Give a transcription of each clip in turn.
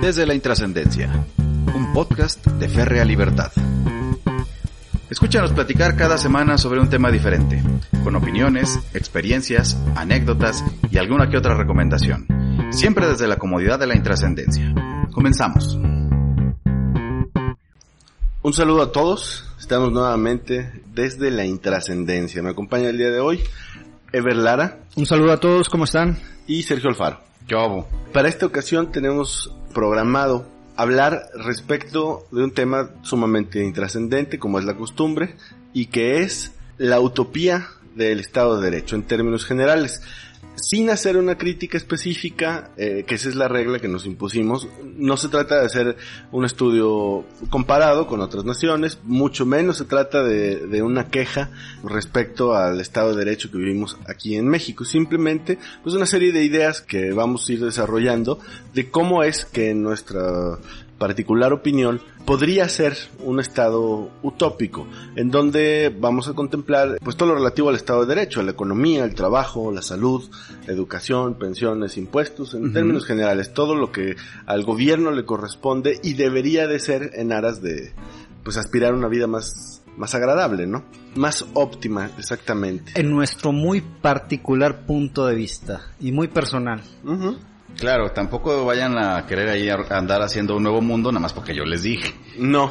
Desde la Intrascendencia, un podcast de Férrea Libertad. Escúchanos platicar cada semana sobre un tema diferente, con opiniones, experiencias, anécdotas y alguna que otra recomendación, siempre desde la comodidad de la intrascendencia. Comenzamos. Un saludo a todos, estamos nuevamente desde la intrascendencia. Me acompaña el día de hoy Ever Lara. Un saludo a todos, ¿cómo están? Y Sergio Alfaro. ¿Qué hago? Para esta ocasión tenemos programado hablar respecto de un tema sumamente intrascendente, como es la costumbre, y que es la utopía del Estado de Derecho en términos generales sin hacer una crítica específica, eh, que esa es la regla que nos impusimos. No se trata de hacer un estudio comparado con otras naciones, mucho menos se trata de, de, una queja respecto al Estado de Derecho que vivimos aquí en México. Simplemente, pues una serie de ideas que vamos a ir desarrollando de cómo es que nuestra particular opinión, podría ser un estado utópico, en donde vamos a contemplar pues todo lo relativo al estado de derecho, a la economía, el trabajo, la salud, la educación, pensiones, impuestos, en uh -huh. términos generales, todo lo que al gobierno le corresponde y debería de ser en aras de pues aspirar a una vida más más agradable, ¿no? Más óptima, exactamente. En nuestro muy particular punto de vista y muy personal. Uh -huh. Claro, tampoco vayan a querer ahí andar haciendo un nuevo mundo nada más porque yo les dije. No.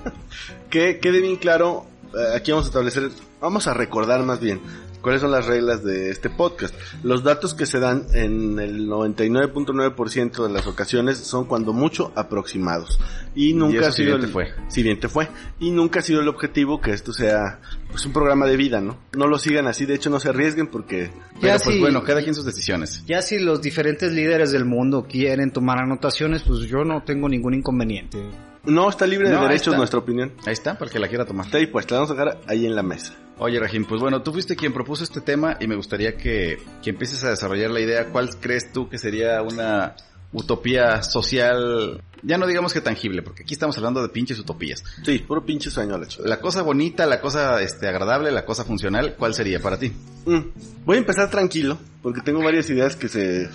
que quede bien claro, eh, aquí vamos a establecer, vamos a recordar más bien cuáles son las reglas de este podcast. Los datos que se dan en el 99.9% de las ocasiones son cuando mucho aproximados. Y nunca y ha sido si bien te fue. Si bien te fue. Y nunca ha sido el objetivo que esto sea pues un programa de vida, ¿no? No lo sigan así, de hecho no se arriesguen porque ya Pero, pues si, bueno, cada quien sus decisiones. Ya si los diferentes líderes del mundo quieren tomar anotaciones, pues yo no tengo ningún inconveniente. No, está libre de no, derechos nuestra opinión. Ahí está, para que la quiera tomar. Está ahí, pues, la vamos a dejar ahí en la mesa. Oye, Rajim, pues bueno, tú fuiste quien propuso este tema y me gustaría que, que empieces a desarrollar la idea. ¿Cuál crees tú que sería una utopía social? Ya no digamos que tangible, porque aquí estamos hablando de pinches utopías. Sí, puro pinche sueño, hecho. La cosa bonita, la cosa este, agradable, la cosa funcional, ¿cuál sería para ti? Mm. Voy a empezar tranquilo, porque tengo varias ideas que se,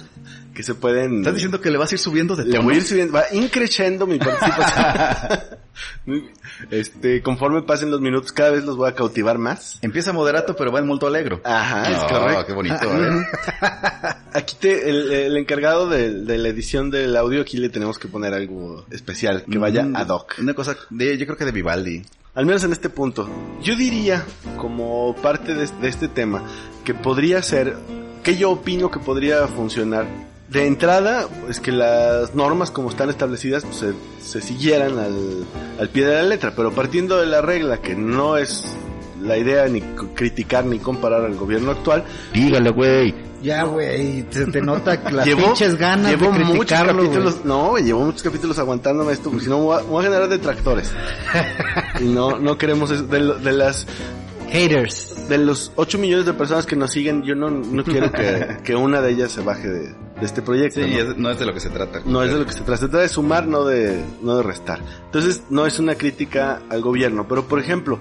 que se pueden... ¿Estás diciendo que le vas a ir subiendo de tono? Le voy a ir subiendo, va increciendo mi participación. este, conforme pasen los minutos, cada vez los voy a cautivar más. Empieza moderato, pero va en molto alegro. Ajá, es oh, correcto. qué bonito, ¿eh? aquí te, el, el encargado de, de, la edición del audio, aquí le tenemos que poner algo especial, que vaya mm, ad hoc. Una cosa, de, yo creo que de Vivaldi. Al menos en este punto. Yo diría, como parte de, de este tema, que podría ser, que yo opino que podría funcionar de entrada, es que las normas como están establecidas pues, se, se, siguieran al, al pie de la letra, pero partiendo de la regla que no es la idea ni criticar ni comparar al gobierno actual. Dígale, güey. Ya, güey, se te nota las llevo, pinches ganas llevo de muchos criticarlo, capítulos, güey. no, llevo muchos capítulos aguantándome esto, porque si no a, voy a generar detractores. y no, no queremos eso, de, de las haters. De los 8 millones de personas que nos siguen, yo no, no quiero que, que una de ellas se baje de, de este proyecto. Sí, ¿no? Es, no es de lo que se trata. No es de lo que se trata. Se trata de sumar, no de, no de restar. Entonces, no es una crítica al gobierno. Pero, por ejemplo,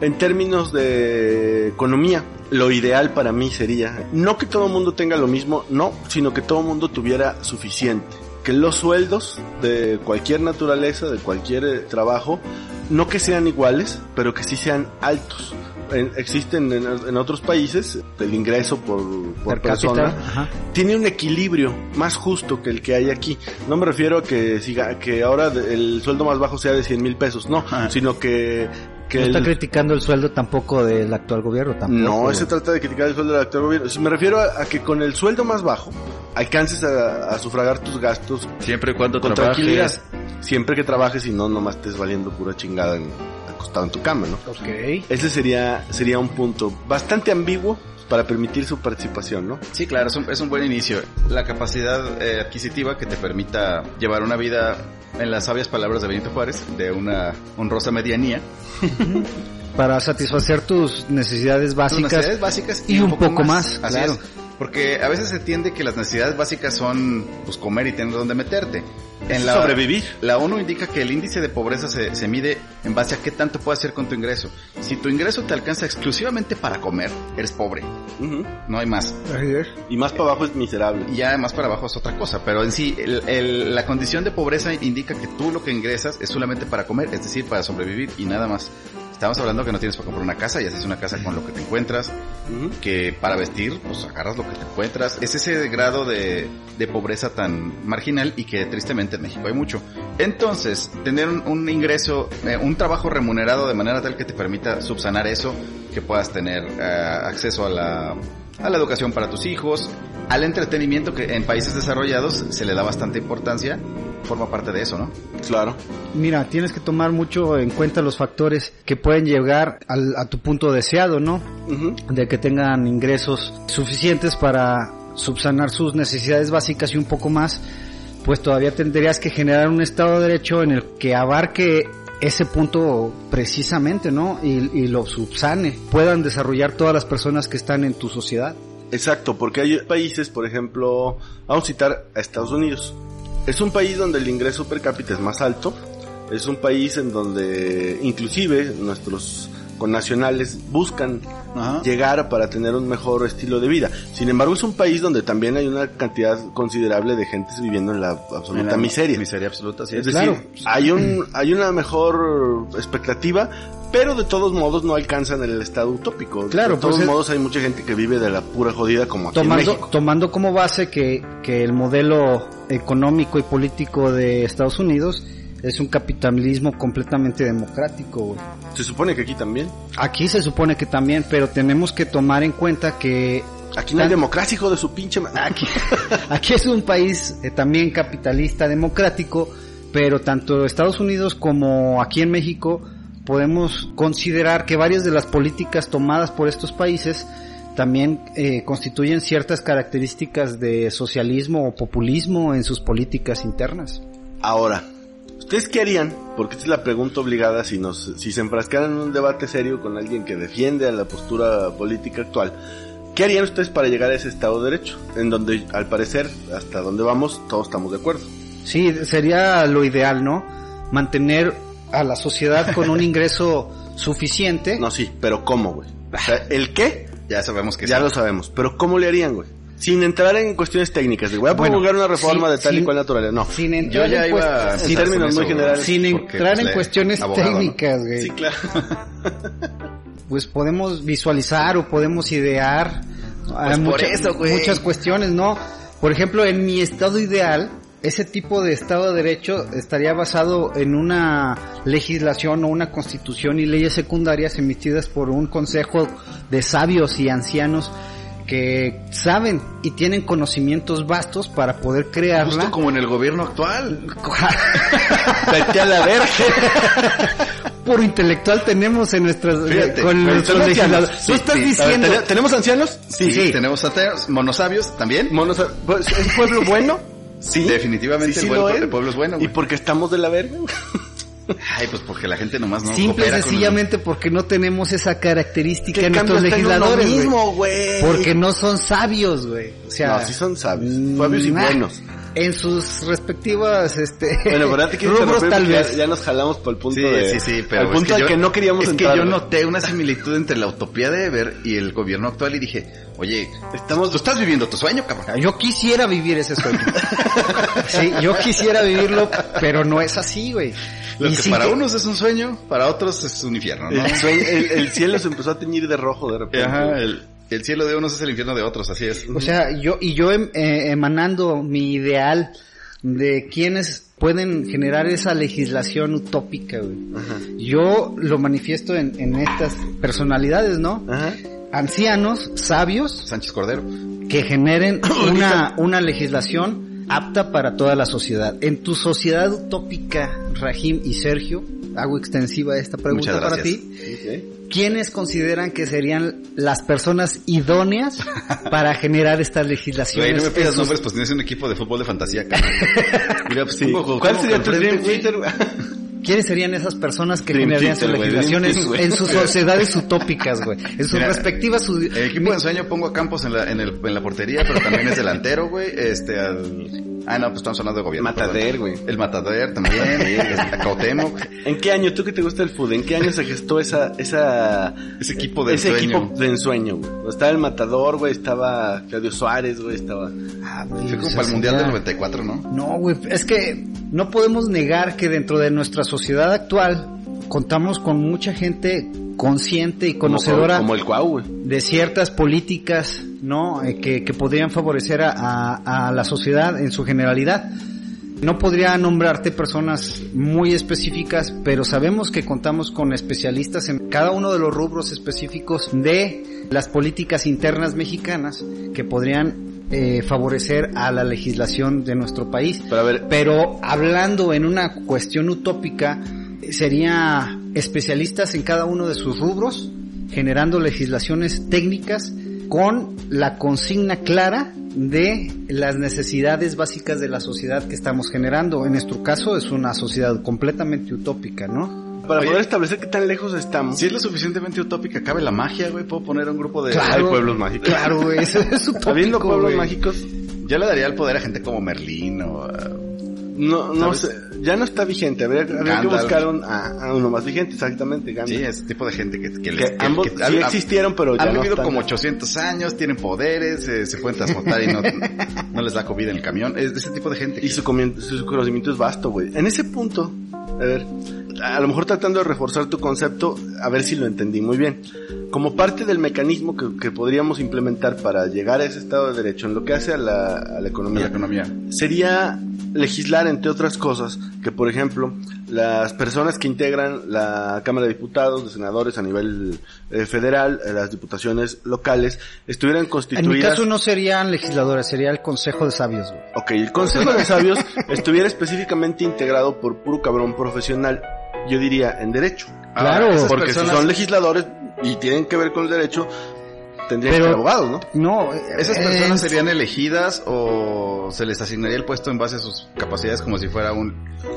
en términos de economía, lo ideal para mí sería no que todo el mundo tenga lo mismo, no, sino que todo el mundo tuviera suficiente. Que los sueldos de cualquier naturaleza, de cualquier eh, trabajo, no que sean iguales, pero que sí sean altos en, existen en, en, otros países el ingreso por, por persona tiene un equilibrio más justo que el que hay aquí. No me refiero a que siga, que ahora el sueldo más bajo sea de 100 mil pesos, no, Ajá. sino que que no está el... criticando el sueldo tampoco del actual gobierno tampoco. No, se trata de criticar el sueldo del actual gobierno. Me refiero a, a que con el sueldo más bajo alcances a, a sufragar tus gastos siempre y cuando con trabajes. tranquilidad. Siempre que trabajes y no nomás estés valiendo pura chingada en, acostado en tu cama, ¿no? Ok. Ese sería, sería un punto bastante ambiguo para permitir su participación, ¿no? Sí, claro, es un, es un buen inicio. La capacidad eh, adquisitiva que te permita llevar una vida, en las sabias palabras de Benito Juárez, de una honrosa medianía. para satisfacer tus necesidades básicas, tus necesidades básicas y, un, poco, más, Así claro. es. Porque a veces se entiende que las necesidades básicas son pues comer y tener donde meterte. En la, sobrevivir. La ONU indica que el índice de pobreza se, se mide en base a qué tanto puedes hacer con tu ingreso. Si tu ingreso te alcanza exclusivamente para comer, eres pobre. No hay más. Y más para abajo es miserable. Y ya más para abajo es otra cosa. Pero en sí, el- el- la condición de pobreza indica que tú lo que ingresas es solamente para comer, es decir, para sobrevivir y nada más. Estamos hablando que no tienes para comprar una casa y haces una casa con lo que te encuentras, que para vestir, pues agarras lo que te encuentras. Es ese grado de, de pobreza tan marginal y que tristemente en México hay mucho. Entonces, tener un, un ingreso, eh, un trabajo remunerado de manera tal que te permita subsanar eso, que puedas tener eh, acceso a la, a la educación para tus hijos, al entretenimiento que en países desarrollados se le da bastante importancia, forma parte de eso, ¿no? Claro. Mira, tienes que tomar mucho en cuenta los factores que pueden llegar al- a tu punto deseado, ¿no? De que tengan ingresos suficientes para subsanar sus necesidades básicas y un poco más, pues todavía tendrías que generar un Estado de Derecho en el que abarque ese punto precisamente, ¿no? Y, y lo subsane, puedan desarrollar todas las personas que están en tu sociedad. Exacto, porque hay países, por ejemplo, vamos a citar a Estados Unidos. Es un país donde el ingreso per cápita es más alto. Es un país en donde inclusive nuestros connacionales buscan Ajá. llegar para tener un mejor estilo de vida. Sin embargo, es un país donde también hay una cantidad considerable de gentes viviendo en la absoluta En la miseria. Miseria absoluta, sí. Es es. decir, Claro. hay un hay una mejor expectativa, pero de todos modos no alcanzan el estado utópico. Claro, de todos pues es- modos hay mucha gente que vive de la pura jodida como aquí en tomando, México. tomando como base que, que el modelo económico y político de Estados Unidos es un capitalismo completamente democrático. güey. Se supone que aquí también. Aquí se supone que también, pero tenemos que tomar en cuenta que Aquí no hay democracia, hijo de su pinche aquí, aquí es un país eh, también capitalista, democrático, pero tanto Estados Unidos como aquí en México podemos considerar que varias de las políticas tomadas por estos países también eh, constituyen ciertas características de socialismo o populismo en sus políticas internas. Ahora, ¿ustedes qué harían? Porque esta es la pregunta obligada si nos si se enfrascaran en un debate serio con alguien que defiende a la postura política actual. ¿Qué harían ustedes para llegar a ese Estado de Derecho? En donde, al parecer, hasta donde vamos, todos estamos de acuerdo. Sí, sería lo ideal, ¿no? Mantener a la sociedad con un ingreso suficiente. No, sí, pero ¿cómo, güey? O sea, ¿el qué? Ya sabemos que Ya sí. lo sabemos, pero ¿cómo le harían, güey? Sin entrar en cuestiones técnicas, de voy a Bueno, promulgar una reforma sí, de tal y sin- cual naturaleza. No. Sin Yo entrar ya en, iba a en empezar términos muy generales. sin porque, entrar pues, en cuestiones abogado, ¿no? técnicas, güey. Sí, claro. Pues podemos visualizar o podemos idear Pues por mucha- eso, güey. muchas cuestiones, ¿no? Por ejemplo, en mi estado ideal, ese tipo de estado de derecho estaría basado en una legislación o una constitución y leyes secundarias emitidas por un consejo de sabios y ancianos que saben y tienen conocimientos vastos para poder crearla. Justo como en el gobierno actual. Vete a la verga. Puro intelectual tenemos en nuestras Fíjate, con nuestros legisladores. ancianos. Tú Sí, estás sí. A ver, diciendo ¿ten- ¿Tenemos ancianos? Sí, Sí. tenemos ateos, monosabios también. Monos, pues, ¿Es pueblo bueno? Sí. Definitivamente Sí, sí el, pueblo, lo es. el pueblo es bueno, ¿Y güey. por qué estamos de la verga? Ay, pues porque la gente nomás no Simple y sencillamente porque no tenemos esa característica en cambio nuestros en legisladores, mismo, güey? Porque no son sabios, güey. O sea, No, sí son sabios. Sabios y buenos. En sus respectivas, este, Bueno, rubros tal vez. Ya, ya nos jalamos por el punto Sí, de... sí, sí, pero Al es punto que al yo- que no queríamos Es entrar. que yo noté una similitud entre la utopía de Eber y el gobierno actual y dije, oye, Estamos... tú estás viviendo tu sueño, cabrón. Yo quisiera vivir ese sueño. sí, yo quisiera vivirlo, pero no es así, güey. Lo Y que para que- unos es un sueño, para otros es un infierno, ¿no? El, sueño- el- el cielo se empezó a teñir de rojo de repente. Ajá, el, el cielo de unos es el infierno de otros, así es. O sea, yo y yo em- eh, emanando mi ideal de quienes pueden generar esa legislación utópica, güey. Ajá. Yo lo manifiesto en, en estas personalidades, ¿no? Ajá. Ancianos, sabios, Sánchez Cordero. que generen una, una legislación apta para toda la sociedad. En tu sociedad utópica, Rahim y Sergio, hago extensiva esta pregunta para ti. ¿Quiénes consideran que serían las personas idóneas para generar estas legislaciones? Güey, no me pidas sus- nombres, pues tienes un equipo de fútbol de fantasía, cabrón. Mira, pues Sí. ¿Cuál sería tu Dream güey? ¿Quiénes serían esas personas que Dream generarían sus Theater, güey, legislaciones en sus sociedades utópicas, güey? En sus Mira, respectivas... su- El equipo de ensueño pongo a Campos en la, en, el, en la portería, pero también es delantero, güey. Este, al, Ah, no, pues estamos hablando de gobierno. Matader, güey. El Matader también, el Cuauhtémoc. ¿En qué año, tú que te gusta el fútbol, en qué año se gestó esa, esa, Ese equipo de ese ensueño. equipo de ensueño, güey? Estaba el Matador, güey, estaba Claudio Suárez, güey, estaba... Ah, güey, Fue como sea, para el Mundial del sería- 94, ¿no? No, güey, es que no podemos negar que dentro de nuestra sociedad actual contamos con mucha gente consciente y conocedora Como, como el Cuau, güey. de ciertas políticas, ¿no? Eh, que, que podrían favorecer a, a- a la sociedad en su generalidad. No podría nombrarte personas muy específicas, pero sabemos que contamos con especialistas en cada uno de los rubros específicos de las políticas internas mexicanas que podrían eh, favorecer a la legislación de nuestro país. Pero a ver, Pero hablando en una cuestión utópica, sería especialistas en cada uno de sus rubros, generando legislaciones técnicas con la consigna clara de las necesidades básicas de la sociedad que estamos generando. En nuestro caso es una sociedad completamente utópica, ¿no? para Oye. poder establecer qué tan lejos estamos... Si es lo suficientemente utópica, cabe la magia, güey. Puedo poner un grupo de... Hay pueblos mágicos. Claro, güey, eso es utópico, Habiendo pueblos mágicos, Yo le daría el poder a gente como Merlín o... no, no ¿Sabes? sé, ya no está vigente, habría, habría que buscar un, a, a uno más vigente, exactamente, Gandalf. Sí, ese tipo de gente que... Que, que les- que- ambos que- sí existieron, pero ya Han no vivido están. como 800 años, tienen poderes, eh, se pueden transportar y no, no les da COVID en el camión. Es ese tipo de gente. Y su, su conocimiento es vasto, güey. En ese punto, a ver, a lo mejor tratando de reforzar tu concepto, a ver si lo entendí muy bien. Como parte del mecanismo que, que podríamos implementar para llegar a ese Estado de Derecho en lo que hace a la, a la la economía, sería legislar, entre otras cosas, que por ejemplo, las personas que integran la Cámara de Diputados, de senadores a nivel eh, federal, eh, las diputaciones locales, estuvieran En constituidas... mi caso no serían legisladores, sería el Consejo de Sabios, güey. Ok, el Consejo de Sabios estuviera específicamente integrado por puro cabrón profesional, yo diría en derecho. Claro, esas Porque personas- si son legisladores y tienen que ver con el derecho, tendrían Pero- que ser abogados, ¿no? No, ¿Esas personas serían elegidas o se les asignaría el puesto en base a sus capacidades como si fuera un,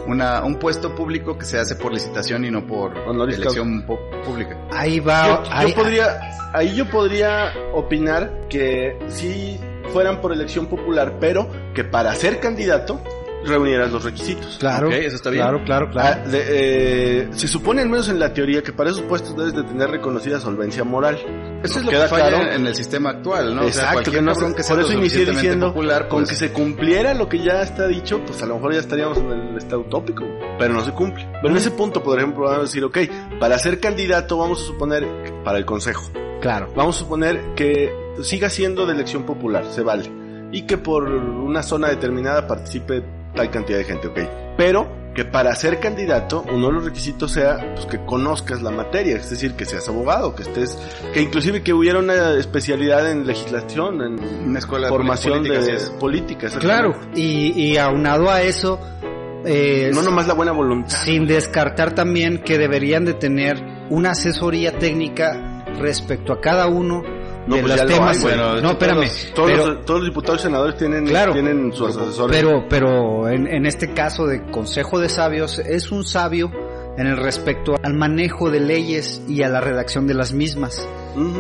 una, un puesto público que se hace por licitación y no por Honoris elección pública? Ahí va, Yo, yo ahí- podría, ahí yo podría opinar que si fueran por elección popular, pero que para ser candidato reunieras los requisitos. Claro, Ok, eso está bien. claro, claro, Ah, claro. de- eh, se supone, al menos en la teoría, que para esos puestos debes de tener reconocida solvencia moral. Eso Nos es lo queda que falla claro. en el sistema actual, ¿no? O sea, Exacto, que no que sea por eso inicié diciendo, popular, con pues, que se cumpliera lo que ya está dicho, pues a lo mejor ya estaríamos en el estado utópico, pero no se cumple. Pero en ese punto, por ejemplo, vamos a decir, ok, para ser candidato vamos a suponer, para el consejo, Claro. vamos a suponer que siga siendo de elección popular, se vale, y que por una zona determinada participe tal cantidad de gente, ok. Pero que para ser candidato, uno de los requisitos sea pues, que conozcas la materia, es decir, que seas abogado, que estés, que inclusive que hubiera una especialidad en legislación, en Una escuela de formación política, de así es. política. exactamente. Claro, y, y aunado a eso, eh, No nomás la buena voluntad. sin descartar también que deberían de tener una asesoría técnica respecto a cada uno No, de pues los temas. hay, no, espérame, Todos, pero, los, todos los diputados y senadores tienen, Claro. tienen sus asesores. pero, pero en, en este caso de Consejo de Sabios, es un sabio en el respecto al manejo de leyes y a la redacción de las mismas.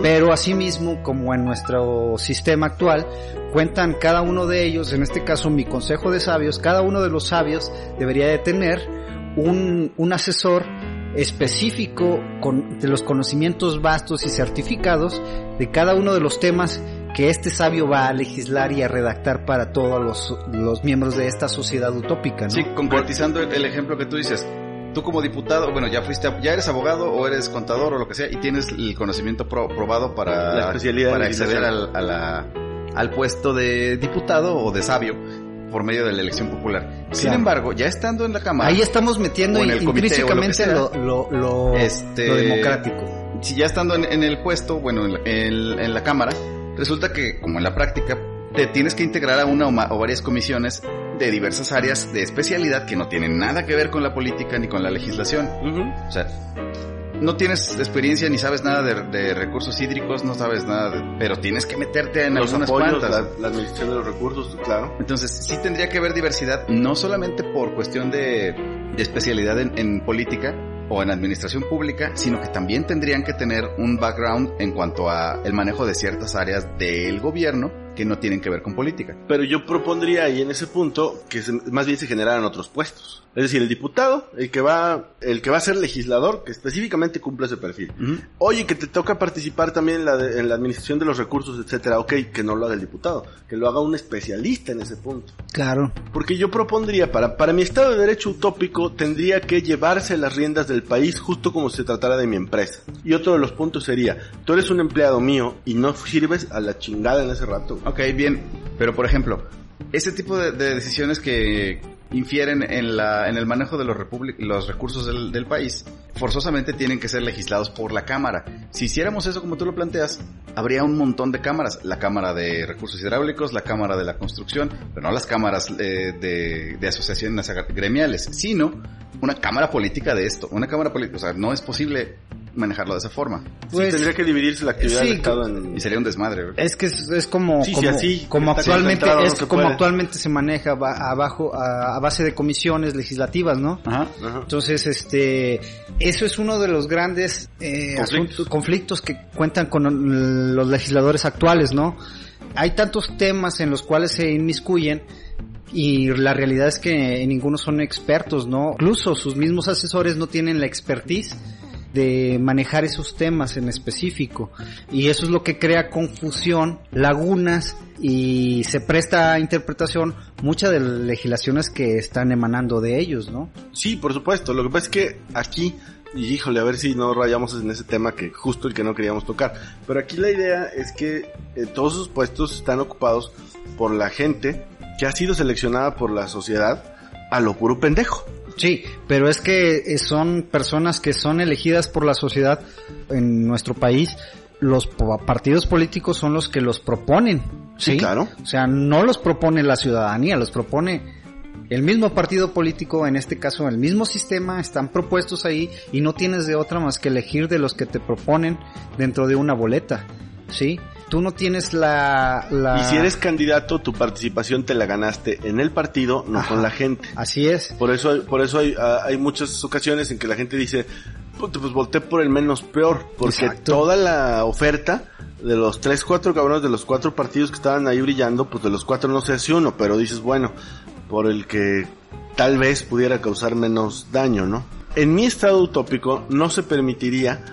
Pero asimismo, como en nuestro sistema actual, cuentan cada uno de ellos, en este caso mi consejo de sabios, cada uno de los sabios debería de tener un, un asesor específico con, de los conocimientos vastos y certificados de cada uno de los temas que este sabio va a legislar y a redactar para todos los, los miembros de esta sociedad utópica, ¿no? Sí, concretizando el, el ejemplo que tú dices. Tú como diputado, bueno, ya fuiste, ya eres abogado o eres contador o lo que sea y tienes el conocimiento pro- probado para, La especialidad para de acceder al, a la- al puesto de diputado o de sabio por medio de la elección popular. Sin Claro. embargo, ya estando en la Cámara, Ahí estamos metiendo en el intrínsecamente lo, lo lo, lo, Este- lo democrático. si ya estando en, en el puesto, bueno, en la, en- en la Cámara, resulta que, como en la práctica, te tienes que integrar a una o, ma- o varias comisiones de diversas áreas de especialidad que no tienen nada que ver con la política ni con la legislación. O sea, no tienes experiencia ni sabes nada de, de recursos hídricos, no sabes nada, de- pero tienes que meterte en Los algunas apoyos, cuantas. la, la administración de los recursos, claro. Entonces, sí tendría que haber diversidad, no solamente por cuestión de, de especialidad en, en política o en administración pública, sino que también tendrían que tener un background en cuanto a el manejo de ciertas áreas del gobierno que no tienen que ver con política. Pero yo propondría ahí en ese punto que se- más bien se generaran otros puestos. Es decir, el diputado, el que va, el que va a ser legislador, que específicamente cumple ese perfil. Oye, que te toca participar también en la, de- en la administración de los recursos, etcétera. Ok, que no lo haga el diputado, que lo haga un especialista en ese punto. Claro. Porque yo propondría, para, para mi Estado de Derecho utópico, tendría que llevarse las riendas del país justo como si se tratara de mi empresa. Y otro de los puntos sería, tú eres un empleado mío y no sirves a la chingada en ese rato. Ok, bien, pero por ejemplo, ese tipo de, de decisiones que infieren en, la, en el manejo de los, los recursos del, del país, forzosamente tienen que ser legislados por la Cámara. Si hiciéramos eso como tú lo planteas, habría un montón de cámaras. La Cámara de Recursos Hidráulicos, la Cámara de la Construcción, pero no las cámaras eh, de, de asociaciones gremiales, sino una Cámara política de esto. Una Cámara política, o sea, no es posible manejarlo de esa forma. Pues, tendría que dividirse la actividad sí, del Estado en... Y sería un desmadre. ¿verdad? Es que es, es como, Sí, sí, como, así, como está actualmente es como puede. actualmente se maneja ba- abajo a, a base de comisiones legislativas, ¿no? Ajá. Ajá. Entonces, este, eso es uno de los grandes eh, Conflictos. asuntos- conflictos que cuentan con los legisladores actuales, ¿no? Hay tantos temas en los cuales se inmiscuyen y la realidad es que ninguno son expertos, ¿no? Incluso sus mismos asesores no tienen la expertise de manejar esos temas en específico y eso es lo que crea confusión, lagunas y se presta a interpretación muchas de las legislaciones que están emanando de ellos, ¿no? Sí, por supuesto. Lo que pasa es que aquí, y híjole, a ver si no rayamos en ese tema que justo el que no queríamos tocar. Pero aquí la idea es que eh, todos esos puestos están ocupados por la gente que ha sido seleccionada por la sociedad a lo puro pendejo. Sí, pero es que eh, son personas que son elegidas por la sociedad en nuestro país. Los partidos políticos son los que los proponen. Sí, claro. O sea, no los propone la ciudadanía, los propone el mismo partido político, en este caso el mismo sistema, están propuestos ahí y no tienes de otra más que elegir de los que te proponen dentro de una boleta. ¿Sí? Tú no tienes la... la... Y si eres candidato, tu participación te la ganaste en el partido, no Ajá. con la gente. Así es. Por eso, hay- por eso hay, ah, hay muchas ocasiones en que la gente dice, "Puta, pues volteé por el menos peor, porque Exacto. toda la oferta de los tres, cuatro cabrones de los cuatro partidos que estaban ahí brillando, pues de los cuatro no se hace uno, pero dices, bueno, por el que tal vez pudiera causar menos daño, ¿no? En mi estado utópico no se permitiría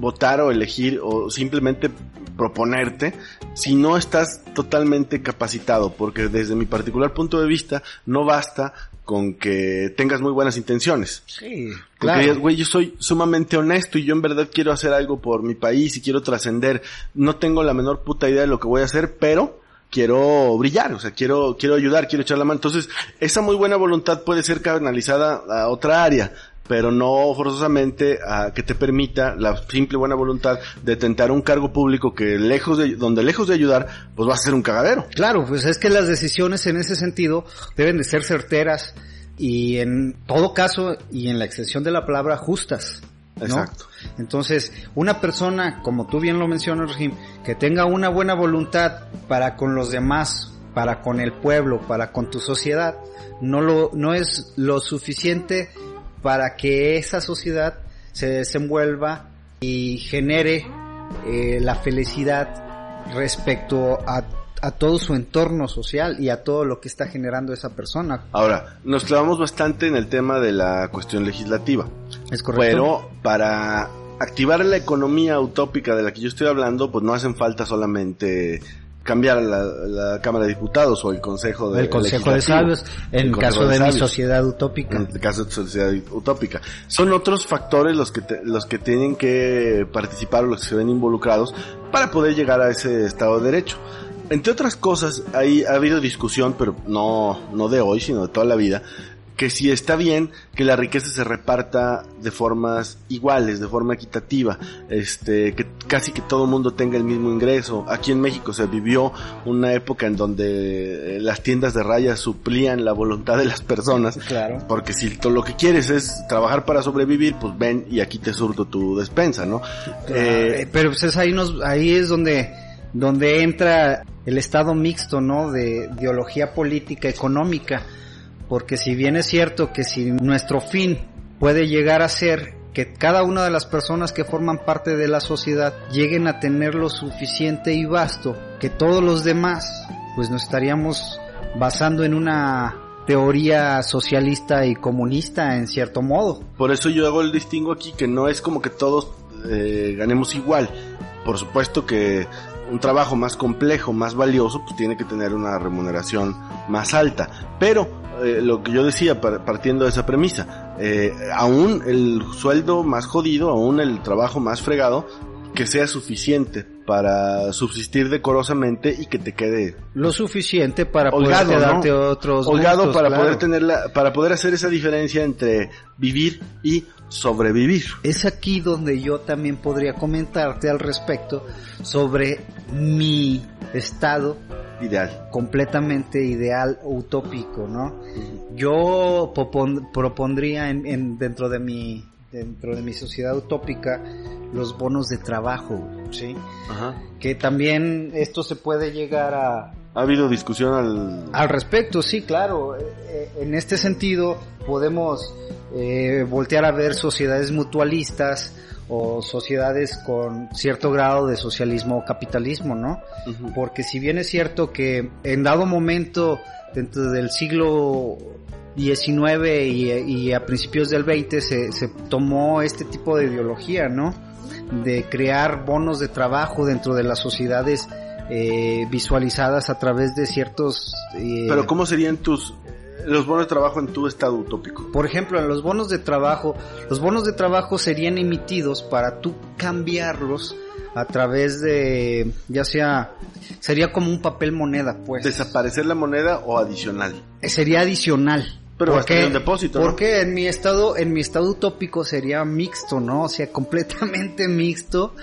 votar o elegir o simplemente proponerte si no estás totalmente capacitado, porque desde mi particular punto de vista no basta con que tengas muy buenas intenciones. Sí, digas, güey, yo soy sumamente honesto y yo en verdad quiero hacer algo por mi país y quiero trascender. No tengo la menor puta idea de lo que voy a hacer, pero quiero brillar, o sea, quiero, quiero ayudar, quiero echar la mano. Entonces, esa muy buena voluntad puede ser canalizada a otra área, pero no forzosamente a que te permita la simple buena voluntad de tentar un cargo público que lejos de, donde lejos de ayudar, pues va a ser un cagadero. Claro, pues es que las decisiones en ese sentido deben de ser certeras y en todo caso y en la extensión de la palabra justas. ¿no? Exacto. Entonces, una persona, como tú bien lo mencionas, que tenga una buena voluntad para con los demás, para con el pueblo, para con tu sociedad, no lo, no es lo suficiente para que esa sociedad se desenvuelva y genere eh, la felicidad respecto a, a todo su entorno social y a todo lo que está generando esa persona. Ahora, nos clavamos bastante en el tema de la cuestión legislativa. ¿Es correcto? Pero para activar la economía utópica de la que yo estoy hablando, pues no hacen falta solamente cambiar la, la Cámara de Diputados o el Consejo de el Consejo de. Sabios, en El caso de, mi Sabios. sociedad utópica. En el caso de sociedad utópica. Son otros factores los que, te- los que tienen que participar o los que se ven involucrados para poder llegar a ese Estado de Derecho. Entre otras cosas, ahí ha habido discusión, pero no, no de hoy, sino de toda la vida, que si está bien que la riqueza se reparta de formas iguales, de forma equitativa, este, que casi que todo el mundo tenga el mismo ingreso. Aquí en México se vivió una época en donde eh, las tiendas de rayas suplían la voluntad de las personas Claro. porque si lo que quieres es trabajar para sobrevivir, pues ven y aquí te surto tu despensa, ¿no? Eh, Eh, pero pues es ahí nos, ahí es donde, donde entra el estado mixto, ¿no? De ideología política económica. Porque si bien es cierto que si nuestro fin puede llegar a ser que cada una de las personas que forman parte de la sociedad lleguen a tener lo suficiente y vasto que todos los demás, pues nos estaríamos basando en una teoría socialista y comunista en cierto modo. Por eso yo hago el distingo aquí que no es como que todos eh, ganemos igual. Por supuesto que un trabajo más complejo, más valioso, pues tiene que tener una remuneración más alta. Pero eh, lo que yo decía partiendo de esa premisa, eh, aún el sueldo más jodido, aún el trabajo más fregado, que sea suficiente para subsistir decorosamente y que te quede lo suficiente para poder darte otros holgado para poder tener para poder hacer esa diferencia entre vivir y sobrevivir. Es aquí donde yo también podría comentarte al respecto sobre mi estado ideal, completamente ideal, utópico, ¿no? Yo propondría en, dentro de mi dentro de mi sociedad utópica los bonos de trabajo, ¿sí? Ajá. Que también esto se puede llegar a... ¿Ha habido discusión al... Al respecto, sí, claro. Eh, eh, en este sentido podemos eh, voltear a ver sociedades mutualistas o sociedades con cierto grado de socialismo o capitalismo, ¿no? Porque si bien es cierto que en dado momento dentro del siglo 19 y, a principios del 20 se, se, tomó este tipo de ideología, ¿no? De crear bonos de trabajo dentro de las sociedades eh, visualizadas a través de ciertos... Eh, Pero ¿cómo serían tus los bonos de trabajo en tu estado utópico? Por ejemplo, en los bonos de trabajo, los bonos de trabajo serían emitidos para tú cambiarlos a través de, ya sea, sería como un papel moneda, pues. ¿Desaparecer la moneda o adicional? Eh, sería adicional. Pero porque, un depósito, Porque en mi estado, en mi estado utópico sería mixto, ¿no? O sea, completamente mixto,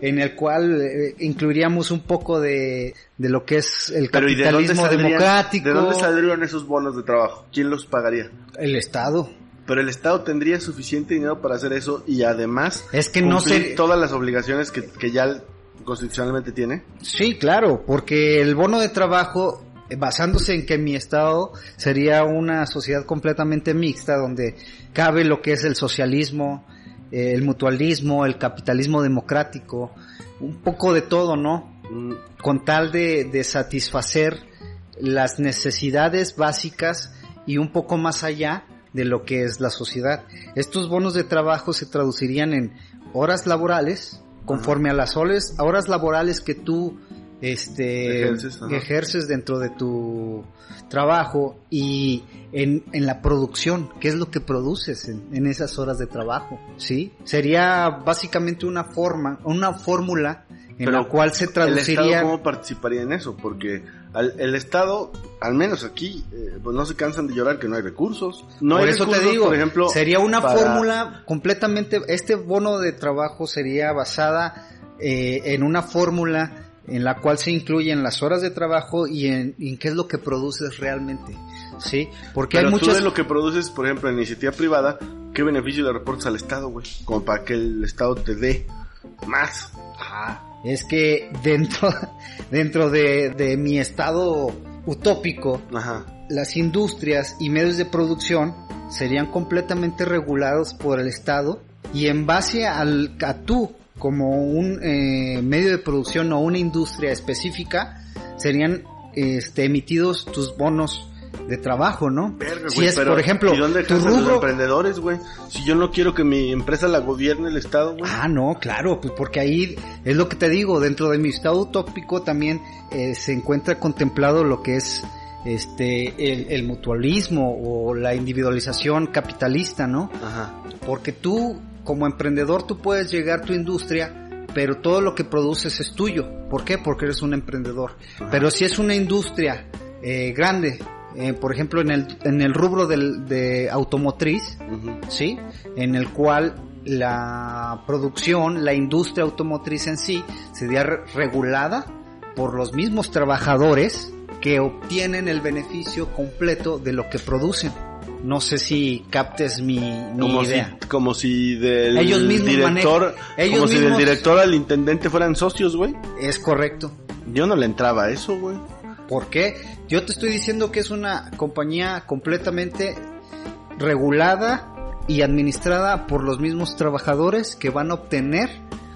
en el cual eh, incluiríamos un poco de, de lo que es el capitalismo democrático. ¿De dónde saldrían esos bonos de trabajo? ¿Quién los pagaría? El Estado. Pero el Estado tendría suficiente dinero para hacer eso y además es que no sé todas las obligaciones que, que ya constitucionalmente tiene. Sí, claro, porque el bono de trabajo basándose en que mi estado sería una sociedad completamente mixta donde cabe lo que es el socialismo, eh, el mutualismo, el capitalismo democrático, un poco de todo, ¿no? Mm. Con tal de, de satisfacer las necesidades básicas y un poco más allá de lo que es la sociedad. Estos bonos de trabajo se traducirían en horas laborales, conforme a las horas laborales que tú este ejerces, dentro de tu trabajo y en, en, la producción, qué es lo que produces en, esas horas de trabajo, ¿sí? Sería básicamente una forma, una fórmula en la cual se traduciría... ¿El Estado cómo participaría en eso? Porque el Estado, al menos aquí, eh, pues no se cansan de llorar que no hay recursos. No por hay eso te digo, por ejemplo, sería una fórmula completamente, este bono de trabajo sería basada eh, en una fórmula en la cual se incluyen las horas de trabajo y en, qué es lo que produces realmente, ¿sí? Porque hay muchas... tú de lo que produces, por ejemplo, en iniciativa privada, ¿qué beneficio le reportas al Estado, güey? Como para que el Estado te dé más. Ajá. Es que dentro, dentro de, de mi estado utópico, las industrias y medios de producción serían completamente regulados por el Estado y en base al, a tú como un eh, medio de producción o una industria específica, serían este, emitidos tus bonos de trabajo, ¿no? si es, por ejemplo, ¿y dónde tu rubro... los emprendedores, güey? Si yo no quiero que mi empresa la gobierne el Estado, güey. Ah, no, claro, pues porque ahí es lo que te digo, dentro de mi estado utópico también eh, se encuentra contemplado lo que es este el, el, mutualismo o la individualización capitalista, ¿no? Ajá. Porque tú como emprendedor tú puedes llegar a tu industria, pero todo lo que produces es tuyo. ¿Por qué? Porque eres un emprendedor. Pero si es una industria eh, grande, eh, por ejemplo en el, en el rubro del, de automotriz, ¿sí? En el cual la producción, la industria automotriz en sí, sería regulada por los mismos trabajadores que obtienen el beneficio completo de lo que producen. No sé si captes mi, como idea. Si, como si del director, como si del director al intendente fueran socios, güey. Es correcto. Yo no le entraba a eso, güey. ¿Por qué? Yo te estoy diciendo que es una compañía completamente regulada y administrada por los mismos trabajadores que van a obtener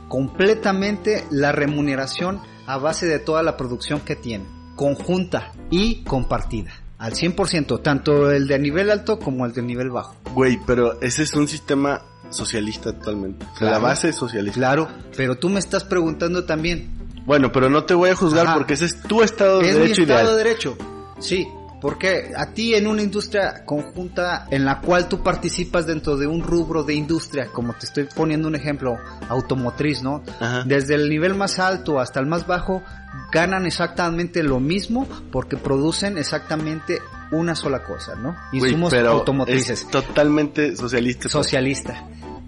completamente la remuneración a base de toda la producción que tienen, conjunta y compartida. Al 100%, tanto el de nivel alto como el de nivel bajo. Güey, pero ese es un sistema socialista totalmente. O sea, La Claro. base es socialista. Claro, pero tú me estás preguntando también, Bueno, pero no te voy a juzgar Ajá. porque ese es tu estado de ¿Es mi derecho Estado ideal. de Derecho? Sí, porque a ti en una industria conjunta en la cual tú participas dentro de un rubro de industria, como te estoy poniendo un ejemplo, automotriz, ¿no? Ajá. Desde el nivel más alto hasta el más bajo, ganan exactamente lo mismo porque producen exactamente una sola cosa, ¿no? Insumos pero automotrices es totalmente socialista. pues. socialista.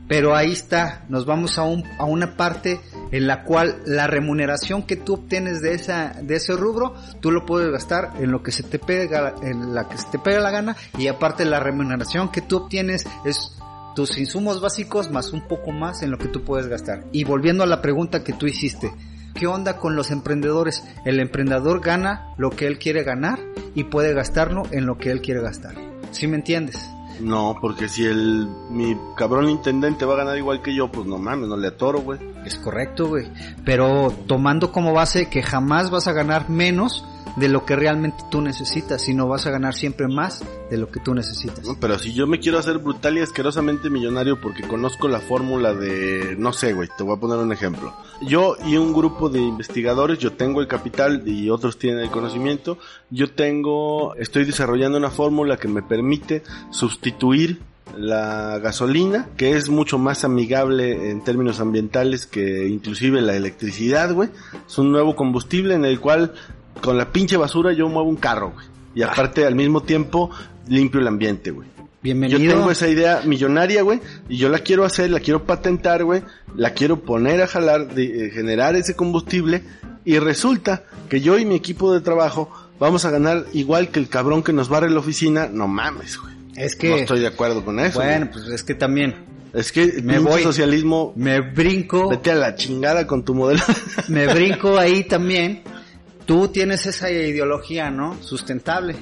Pero ahí está, nos vamos a, un, a una parte en la cual la remuneración que tú obtienes de esa de ese rubro, tú lo puedes gastar en lo que se te pega en la que se te pega la gana y aparte la remuneración que tú obtienes es tus insumos básicos más un poco más en lo que tú puedes gastar. Y volviendo a la pregunta que tú hiciste, ¿qué onda con los emprendedores? El emprendedor gana lo que él quiere ganar y puede gastarlo en lo que él quiere gastar. ¿Sí me entiendes? No, porque si el mi cabrón intendente va a ganar igual que yo, pues no mames, no le atoro, güey. Es correcto, güey. Pero tomando como base que jamás vas a ganar menos de lo que realmente tú necesitas, sino vas a ganar siempre más de lo que tú necesitas. Pero si yo me quiero hacer brutal y asquerosamente millonario porque conozco la fórmula de, no sé, güey, te voy a poner un ejemplo. Yo y un grupo de investigadores, yo tengo el capital y otros tienen el conocimiento, yo tengo, estoy desarrollando una fórmula que me permite sustituir la gasolina, que es mucho más amigable en términos ambientales que inclusive la electricidad, güey. Es un nuevo combustible en el cual con la pinche basura yo muevo un carro, güey. Y aparte al mismo tiempo limpio el ambiente, güey. Bienvenido. Yo tengo esa idea millonaria, güey, y yo la quiero hacer, la quiero patentar, güey, la quiero poner a jalar, de, eh, generar ese combustible, y resulta que yo y mi equipo de trabajo vamos a ganar igual que el cabrón que nos barre la oficina, no mames, güey. Es que, No estoy de acuerdo con eso. bueno, güey. pues es que también es que me voy. socialismo, me brinco, vete a la chingada con tu modelo. me brinco ahí también. Tú tienes esa ideología, ¿no? Sustentable.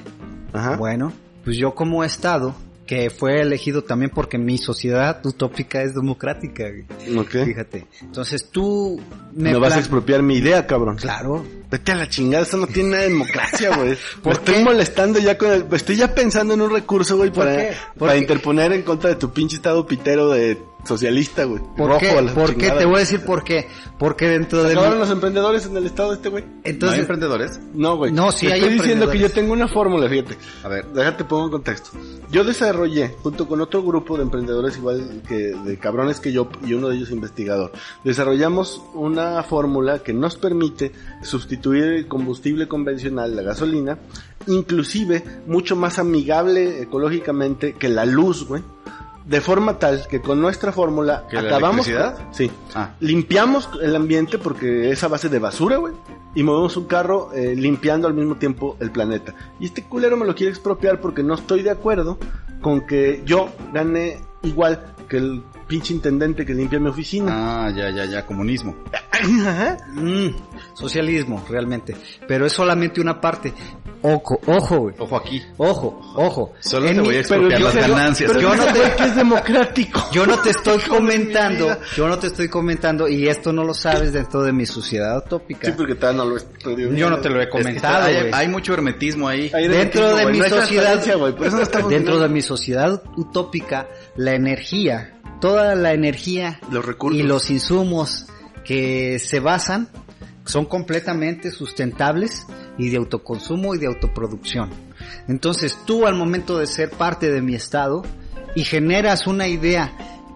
Ajá. Bueno, pues yo como Estado, que fue elegido también porque mi sociedad utópica es democrática, güey. Ok. Fíjate. Entonces tú Me, vas a expropiar mi idea, cabrón. Claro, Vete a la chingada, eso no tiene nada de democracia, güey. ¿Por Me estoy qué? molestando ya con el... Estoy ya pensando en un recurso, güey, ¿Por para, para qué? interponer en contra de tu pinche estado pitero de socialista, güey. ¿Por Rojo qué? a la ¿Por qué? Te voy a decir por qué. Porque dentro ¿Se de acabaron los emprendedores en el estado de este güey? ¿No hay entonces emprendedores? No, güey. No, sí Te hay estoy diciendo que yo tengo una fórmula, fíjate. A ver. Déjate pongo en contexto. Yo desarrollé, junto con otro grupo de emprendedores igual que de cabrones que yo, y uno de ellos investigador, desarrollamos una fórmula que nos permite sustituir el combustible convencional, la gasolina, inclusive mucho más amigable ecológicamente que la luz, güey. De forma tal que con nuestra fórmula ¿Que la acabamos... Sí. Ah. Limpiamos el ambiente porque es a base de basura, güey. Y movemos un carro eh, limpiando al mismo tiempo el planeta. Y este culero me lo quiere expropiar porque no estoy de acuerdo con que yo gane igual que el pinche intendente que limpia mi oficina. Ah, ya, ya, ya, comunismo. Ajá. mm, socialismo realmente, pero es solamente una parte. Ojo, ojo, güey. Ojo aquí. Ojo, ojo. Solo En te mi- voy a expropiar las ganancias. pero Yo no te- que es democrático. Yo no te estoy comentando, yo no te estoy comentando y esto no lo sabes dentro de mi sociedad utópica. Sí, porque todavía no lo estoy Yo no te lo he Es que comentado, hay, mucho hermetismo ahí. Hay Dentro de mi sociedad, transparencia, güey, por eso no está dentro de mi sociedad utópica, la energía, toda la energía Los recursos. y los insumos que se basan son completamente sustentables y de autoconsumo y de autoproducción. Entonces tú al momento de ser parte de mi estado y generas una idea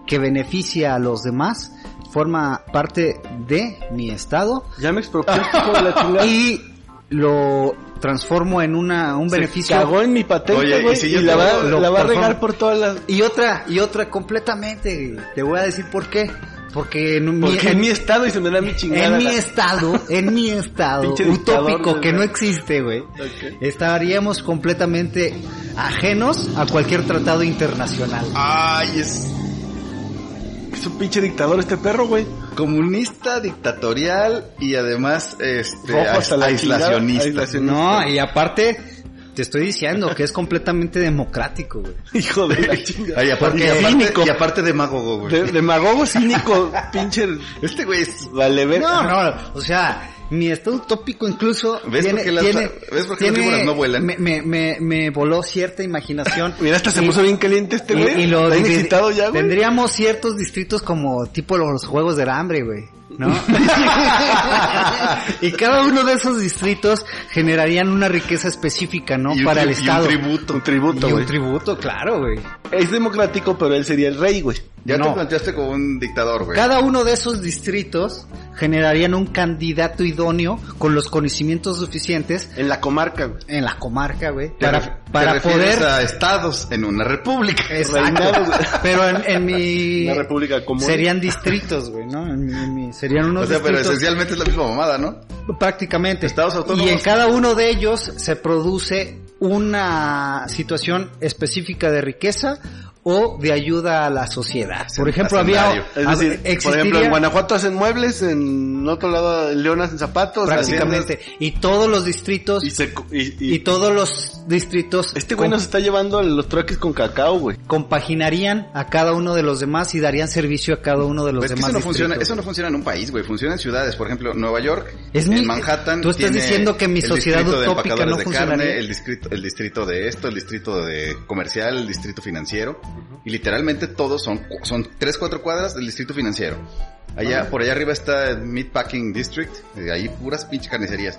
que beneficia a los demás, forma parte de mi estado Ya me expropiaste, hijo de la chingada. y lo transformo en una un Se beneficio. cagó en mi patente, Oye, ¿y güey, si y, yo la, va, lo la va a regar por todas las... y otra y otra completamente te voy a decir por qué. Porque en mi, Porque en, en mi estado y se me da mi chingada. en mi estado en mi estado utópico que no existe güey estaríamos completamente ajenos a cualquier tratado internacional. Ay, es Es un pinche dictador este perro, güey. comunista, dictatorial y además este Rojo hasta la aislacionista. no y aparte te estoy diciendo que es completamente democrático, güey. Hijo de la chingada. Ay, aparte, y, aparte, cínico. y aparte demagogo, güey. De- demagogo cínico, pinche. Este güey es... Vale, ver. No, no, o sea, mi estado utópico incluso ¿Ves por qué las- ves por qué las víboras no vuelan? Me, me, me, me voló cierta imaginación. Mira, hasta se Y- puso bien caliente este y- güey. y lo Está bien dividi- excitado ya, güey. Tendríamos ciertos distritos como tipo los juegos del hambre, güey. ¿No? y cada uno de esos distritos generarían una riqueza específica, ¿no? y un Para el tri- y un Estado. tributo. Un tributo, Y un tributo, claro, güey. Es democrático, pero él sería el rey, güey. Ya te No. planteaste como un dictador, güey. Cada uno de esos distritos generarían un candidato idóneo con los conocimientos suficientes En la comarca, güey. en la comarca, güey, Te para, te para poder... a estados en una república. Exacto. Pero en, en mi... La república común. Serían distritos, güey, ¿no? En mi, en mi- serían unos O sea, pero distritos esencialmente es la misma mamada, ¿no? prácticamente. Estados autónomos. Y en cada uno de ellos se produce una situación específica de riqueza o de ayuda a la sociedad. Por ejemplo, había. Es decir, por ejemplo, en Guanajuato hacen muebles, en otro lado en León hacen zapatos. prácticamente y todos los distritos Y, se, y, y- y todos los distritos este güey nos está llevando los trueques con cacao, güey. compaginarían a cada uno de los demás y darían servicio a cada uno de los Pues es que demás eso no funciona, eso no funciona en un país, güey. Funciona en ciudades. Por ejemplo, Nueva York, Es en mi- Manhattan. tú estás tiene diciendo que mi el sociedad utópica no de funcionaría. carne, el distrito, el distrito de esto, el distrito de comercial, el distrito financiero. Y literalmente todos son, son tres, cuatro cuadras del distrito financiero. Allá, por allá arriba está el Meatpacking District, y ahí puras pinches carnicerías.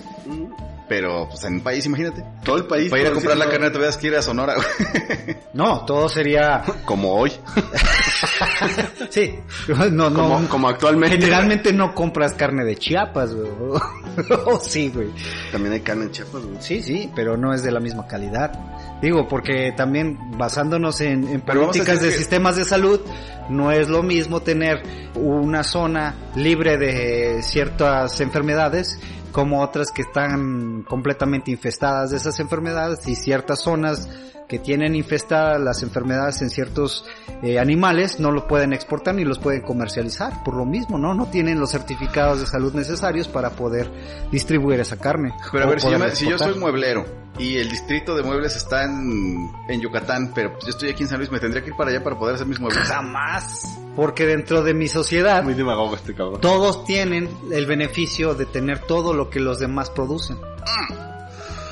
Pero, pues en un país, imagínate. Todo el país. Para ir a comprar la carne te veas que ir a Sonora, güey. No, todo sería Como hoy. sí, no no Como, como actualmente. Generalmente no compras carne de Chiapas, güey. Oh, sí, güey. También hay carne en Chiapas, güey. Sí, sí, pero no es de la misma calidad. Digo, porque también basándonos en, políticas de que- sistemas de salud, no es lo mismo tener una zona libre de ciertas enfermedades como otras que están completamente infestadas de esas enfermedades y ciertas zonas que tienen infestadas las enfermedades en ciertos eh, animales no lo pueden exportar ni los pueden comercializar por lo mismo, ¿no? No tienen los certificados de salud necesarios para poder distribuir esa carne. Pero a ver, si yo, me- si yo soy mueblero y el distrito de muebles está en, en Yucatán, pero pues yo estoy aquí en San Luis, me tendría que ir para allá para poder hacer mis muebles. Jamás. Porque dentro de mi sociedad, Muy demagogo este cabrón. todos tienen el beneficio de tener todo lo que los demás producen.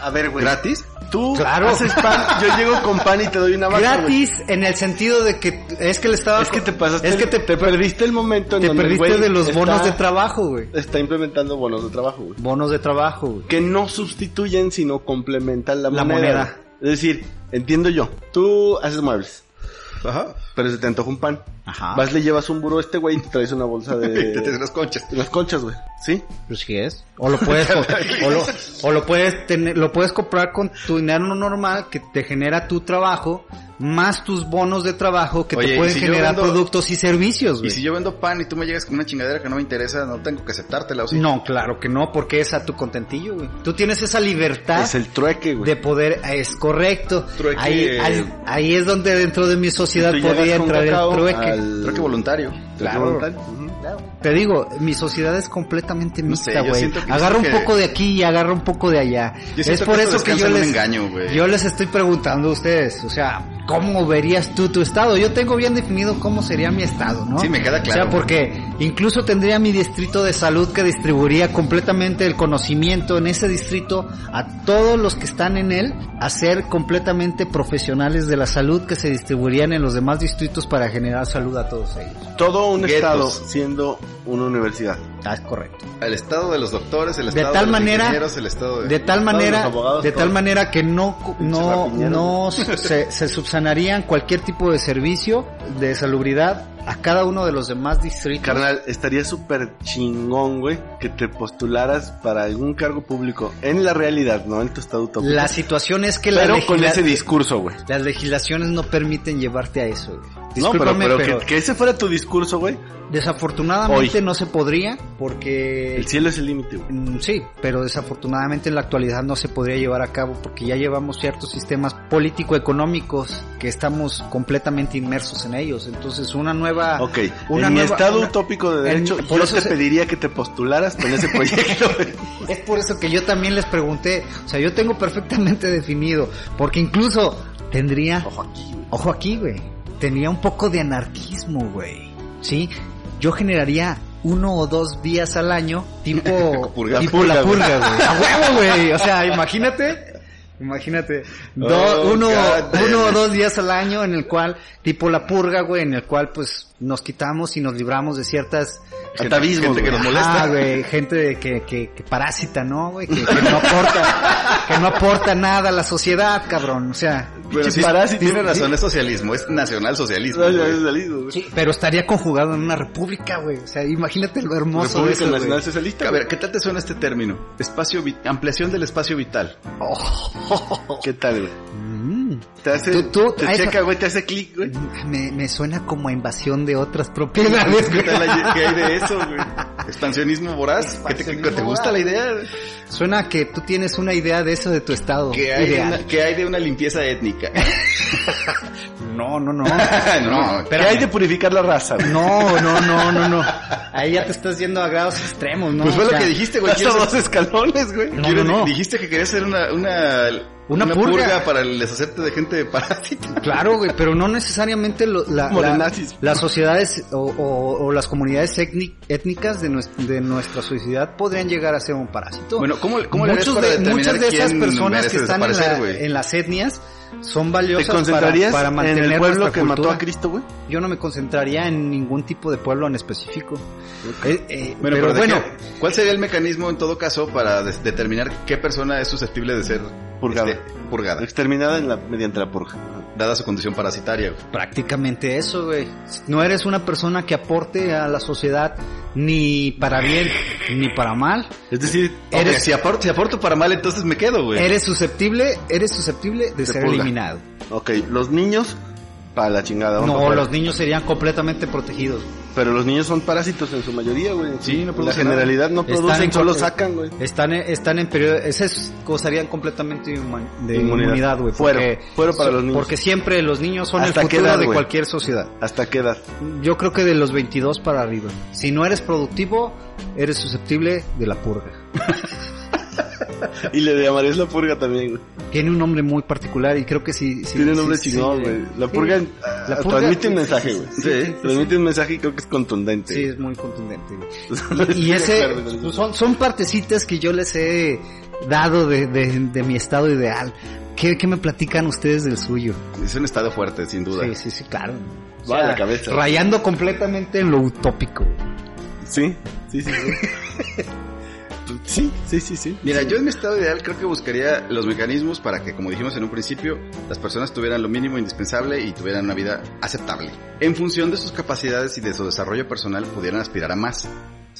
A ver, güey. ¿Gratis? Tú Claro. haces pan, yo llego con pan y te doy una vaca, Gratis en el sentido de que es que le estaba... Es que te pasaste, Es que te, te perdiste el momento en te donde perdiste de los está- bonos de trabajo, güey. Está implementando bonos de trabajo, güey. Bonos de trabajo, güey. Que no sustituyen, sino complementan la, La moneda. moneda. Es decir, entiendo yo, tú haces muebles, Ajá. pero se te antoja un pan. Ajá. Vas, le llevas un burro a este güey y te traes una bolsa Y te de... traes las conchas. de las conchas, güey. ¿Sí? Pues sí es. O lo puedes, o lo, o lo puedes tener, lo puedes comprar con tu dinero normal que te genera tu trabajo, más tus bonos de trabajo que Oye, te y pueden si generar vendo- productos y servicios, Y güey. si yo vendo pan y tú me llegas con una chingadera que no me interesa, no tengo que aceptártela, ¿o sí? No, claro que no, porque es a tu contentillo, güey. Tú tienes esa libertad Es el trueque, güey. de poder, es correcto. Trueque, ahí, eh, ahí, ahí es donde dentro de mi sociedad podría entrar cacao el trueque. Al- Creo que voluntario. Claro. voluntario. Te digo, mi sociedad es completamente mixta, güey. agarra un que- poco de aquí y agarra un poco de allá. Yo Es por que eso que yo les, engaño, yo les estoy preguntando a ustedes, o sea, ¿cómo verías tú tu estado? Yo tengo bien definido cómo sería mi estado, ¿no? Sí, me queda claro. O sea, porque incluso tendría mi distrito de salud que distribuiría completamente el conocimiento en ese distrito a todos los que están en él, a ser completamente profesionales de la salud que se distribuirían en los demás distritos para generar salud a todos ellos. Todo un Guetos. estado una universidad. Ah, es correcto. El estado de los doctores, el De estado de, tal los manera- ingenieros, el estado de... De tal manera, los abogados, de tal manera que no, no, no se, se subsanarían cualquier tipo de servicio de salubridad a cada uno de los demás distritos. Carnal, estaría súper chingón, güey, que te postularas para algún cargo público en la realidad, no en tu estado utópico. La situación es que la pero con legisla- ese discurso, güey. las legislaciones no permiten llevarte a eso. güey. No, pero, Discúlpame, pero, pero, Que, que ese fuera tu discurso, güey. desafortunadamente Hoy. no se podría porque El cielo es el límite, güey. Mm, Sí, pero desafortunadamente en la actualidad no se podría llevar a cabo porque ya llevamos ciertos sistemas político-económicos que estamos completamente inmersos en ellos. Entonces una nueva. Ok, una en mi estado una- utópico de en- derecho, por yo eso te se- pediría que te postularas con ese proyecto. Es por eso que yo también les pregunté, o sea, yo tengo perfectamente definido, porque incluso tendría... Ojo aquí, güey. Ojo aquí, güey. Tenía un poco de anarquismo, güey. ¿Sí? Yo generaría uno o dos días al año, tipo, Purga. tipo Purga, la purga, güey. A huevo, güey. O sea, imagínate. Imagínate, do- Oh, uno, God damn uno o dos días al año en el cual, tipo la purga, güey, en el cual pues nos quitamos y nos libramos de ciertas Atavismos, gente que güey. nos molesta. Ah, güey, gente de que, que, que parásita, ¿no, güey? Que, que no aporta, que no aporta nada a la sociedad, cabrón. O sea, Pero sí, parásito. tiene razón, es socialismo, es nacionalsocialismo. Ya güey. Sí, pero estaría conjugado en una república, güey. O sea, imagínate lo hermoso República de eso, Nacional güey. Socialista. A ver, ¿qué tal te suena este término? Espacio, ampliación del espacio vital. güey. ¿Qué tal, güey? Te hace, Tú- tú- te checa, güey, te hace clic, güey. Me, me suena como a invasión de otras propiedades, ¿Qué, tal hay, qué hay de eso, güey? Expansionismo voraz. ¿Qué te, gusta voraz. la idea? Suena a que tú tienes una idea de eso de tu estado ¿Qué hay, de una, qué hay de una limpieza étnica? No, no, no. no, ¿Qué hay de purificar la raza, güey? No, no, no, no, no. Ahí ya te estás yendo a grados extremos, ¿no? Pues fue O lo que dijiste, güey. ¿Quieres- dos escalones, güey. No, no, no. Dijiste que querías hacer una, una, Una purga. para el deshacerte de gente parásita. Claro, güey, pero no necesariamente lo- la- la- de las sociedades o, o- o las comunidades étni- étnicas de, nues- de nuestra sociedad podrían llegar a ser un parásito. Bueno, ¿cómo, cómo le para de, muchas de esas personas que están en, la- en las etnias son ¿Te valiosas para, concentrarías para en mantener el pueblo que mató a Cristo, güey? Yo no me concentraría en ningún tipo de pueblo en específico. Eh, eh, Bueno, pero ¿de bueno, qué- ¿cuál sería el mecanismo en todo caso para determinar qué persona es susceptible de ser Purgada. este, purgada, Exterminada en la, mediante la purga. Dada su condición parasitaria? güey? prácticamente eso, güey. No eres una persona que aporte a la sociedad ni para bien ni para mal. Es decir, Eres- si, aporto, si aporto para mal, entonces me quedo, güey. Eres susceptible, eres susceptible de ser eliminado. ok, los niños, para la chingada. No, los niños serían completamente protegidos. Pero los niños son parásitos en su mayoría, güey. Sí, no La producen generalidad no producen, en solo sacan, güey. Están, en- están en periodo, esas gozarían completamente de Inmunidad. güey. Fuero, porque- fuero para los niños. Porque siempre los niños son el ¿Hasta qué futuro edad, de cualquier sociedad. ¿Hasta qué edad? Yo creo que de los 22 para arriba. Si no eres productivo, eres susceptible de la purga. Y le llamarías la purga también, güey. Tiene un nombre muy particular y creo que sí. sí Tiene sí, nombre sí, chingón, sí. güey. La Sí. purga, La purga- transmite un mensaje, güey. sí, transmite un mensaje y creo que es contundente. Sí, es muy contundente. güey. Y ese, son, son partecitas que yo les he dado de, de, de mi estado ideal. ¿Qué, ¿Qué me platican ustedes del suyo? Es un estado fuerte, sin duda. Sí, sí, sí, claro. O Va a la cabeza. Rayando completamente en lo utópico. Sí, sí, sí. Sí, sí, sí, sí. sí. Mira, yo en mi estado ideal creo que buscaría los mecanismos para que, como dijimos en un principio, las personas tuvieran lo mínimo indispensable y tuvieran una vida aceptable. En función de sus capacidades y de su desarrollo personal, pudieran aspirar a más.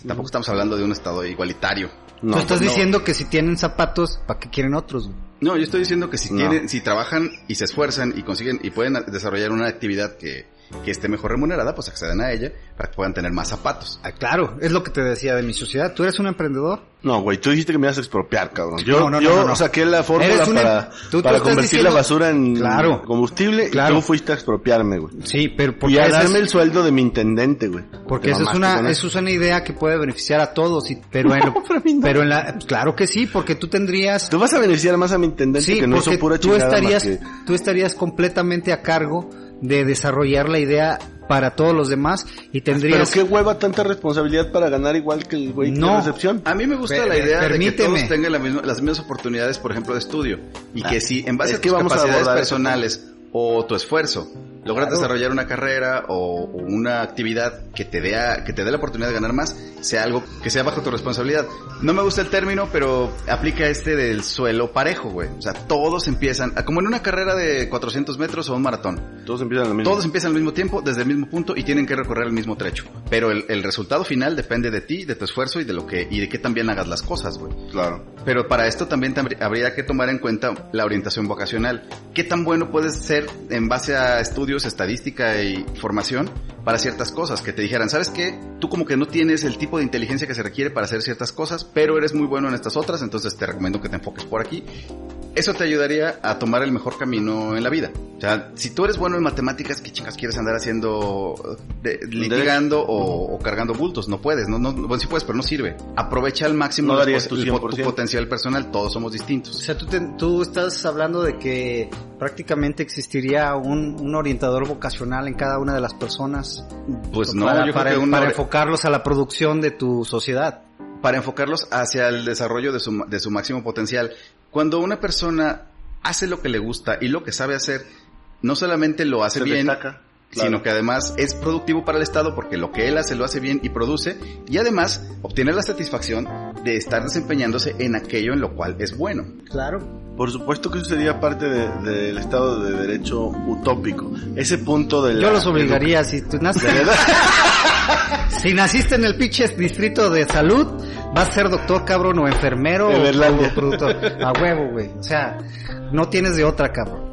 Tampoco estamos hablando de un estado igualitario. No, Tú estás no. diciendo que si tienen zapatos, ¿para qué quieren otros? No, yo estoy diciendo que si No. tienen, si trabajan y se esfuerzan y consiguen y pueden desarrollar una actividad que, que esté mejor remunerada, pues acceden a ella para que puedan tener más zapatos. Ah, claro, es lo que te decía de mi sociedad. ¿Tú eres un emprendedor? No, güey, tú dijiste que me ibas a expropiar, cabrón. Yo, No, no, yo no, no. saqué la fórmula Eres una- para, tú- para convertir diciendo- la basura en Claro. combustible Claro. y tú fuiste a expropiarme, güey. Sí, pero Y porque, a esa darme es, el sueldo de mi intendente, güey. porque esa es una, eso es una idea que puede beneficiar a todos, y, pero, en, lo- Pero a mí no. pero en la, claro que sí, porque tú tendrías, Tú vas a beneficiar más a mi intendente sí, que no hizo pura tú chingada estarías, que... tú estarías completamente a cargo de desarrollar la idea para todos los demás y Pero tendrías, qué hueva tanta responsabilidad para ganar igual que el güey No. de recepción. A mí me gusta la idea de que todos tengan la misma- las mismas oportunidades, por ejemplo, de estudio. Y Ah, que si en base es a que tus vamos a capacidades eso. personales o tu esfuerzo logras Claro. desarrollar una carrera o, o una actividad que te dé a- que te dé la oportunidad de ganar más, sea algo que sea bajo tu responsabilidad. No me gusta el término, pero aplica este del suelo parejo, güey. O sea, todos empiezan, como en una carrera de 400 metros o un maratón. Todos empiezan lo mismo. Todos empiezan al mismo tiempo, desde el mismo punto y tienen que recorrer el mismo trecho. Pero el, el resultado final depende de ti, de tu esfuerzo y de lo que y de que también hagas las cosas, güey. Claro. Pero para esto también tam- habría que tomar en cuenta la orientación vocacional. ¿Qué tan bueno puedes ser en base a estudios, estadística y formación para ciertas cosas? Que te dijeran, ¿sabes qué? Tú como que no tienes el tipo de inteligencia que se requiere para hacer ciertas cosas, pero eres muy bueno en estas otras, entonces te recomiendo que te enfoques por aquí. Eso te ayudaría a tomar el mejor camino en la vida. O sea, si tú eres bueno en matemáticas, ¿qué chingas quieres andar haciendo, de- litigando o, o cargando bultos? No puedes, no, no, bueno, sí puedes, pero no sirve. Aprovecha al máximo No darías tu el po- tu 100%. potencial personal, todos somos O distintos. sea, tú, te- tú estás hablando de que prácticamente existiría un, un orientador vocacional en cada una de las personas Pues no, para, yo para- creo que un para ore- enfocarlos a la producción de tu sociedad. para enfocarlos hacia el desarrollo de su, de su máximo potencial. Cuando una persona hace lo que le gusta y lo que sabe hacer, no solamente lo hace Se bien, destaca. Claro. sino que además es productivo para el Estado porque lo que él hace lo hace bien y produce y además obtiene la satisfacción de estar desempeñándose en aquello en lo cual es bueno. Claro. Por supuesto que eso sería parte de- del Estado de Derecho utópico. Ese punto de la- Yo los obligaría, si tú naces... si naciste en el pinche distrito de salud, vas a ser doctor cabrón o enfermero De o productor. A huevo, güey. O sea, no tienes de otra, cabrón.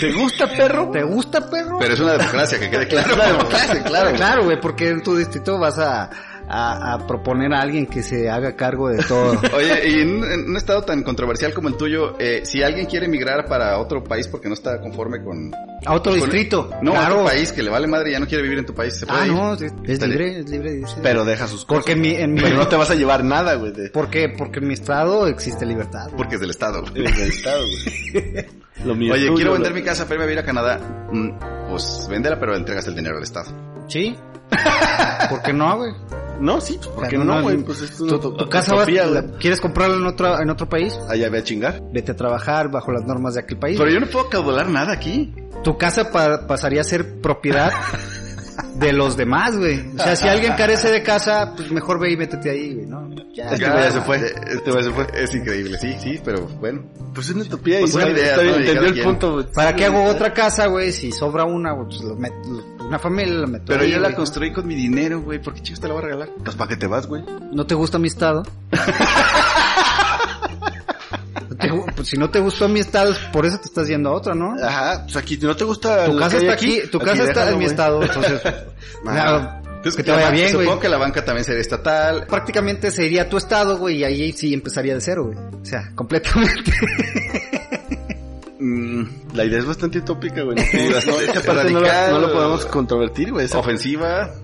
¿Te gusta, perro? ¿Te gusta, perro? Pero es una democracia, que quede claro. Claro, claro, claro, güey, porque en tu distrito vas a, a, a proponer a alguien que se haga cargo de todo. Oye, y en un, en un estado tan controversial como el tuyo, eh, si alguien quiere emigrar para otro país porque no está conforme con... A otro con- distrito. No, a claro. otro país que le vale madre y ya no quiere vivir en tu país, se puede Ah, ir. no, es, es libre, es libre. dice. Pero deja sus cosas. Porque en mi, en mi, Pero no te vas a llevar nada, güey, de, porque, porque en mi estado existe libertad. güey. Porque es del estado. güey. del Estado, güey. Lo mío es Oye, tuyo, quiero lo- vender mi casa para irme a vivir a Canadá. Mm, Pues véndela, pero entregas el dinero al Estado. Sí. ¿Por qué no, güey? No, sí, pues, ¿por qué O sea, no, güey? Pues es tu, uto- tu casa vas, la- ¿quieres comprarla en otro, en otro país? Allá ve a chingar. Vete a trabajar bajo las normas de aquel país. Pero yo no puedo caudular nada aquí. tu casa pa- pasaría a ser propiedad de los demás, güey. O sea, si alguien carece de casa, pues mejor ve y métete ahí, güey, ¿no? Ya, Este ya. güey ya se fue. eh, Este güey se fue. Es increíble, sí, sí, pero bueno. Pues es una utopía y Pues idea, entendió el punto, güey. ¿Para qué hago otra casa, güey? Si sobra una, güey, pues lo meto, una familia la meto Pero ahí, yo la güey. construí con mi dinero, güey. ¿Por qué chicos te la voy a regalar? Pues para qué te vas, güey. ¿No te gusta mi estado? Te pues si no te gustó mi estado, es por eso te estás yendo a otra, ¿no? Ajá, pues aquí no te gusta Tu casa que está aquí, tu casa está déjalo, en mi estado, entonces, Ajá. que te vaya bien, güey. Supongo que la banca también sería estatal. Prácticamente sería tu estado, güey, y ahí sí empezaría de cero, güey. O sea, completamente. Mm, la idea es bastante utópica, güey. No, Sí, no, lo podemos controvertir, güey. Ofensiva.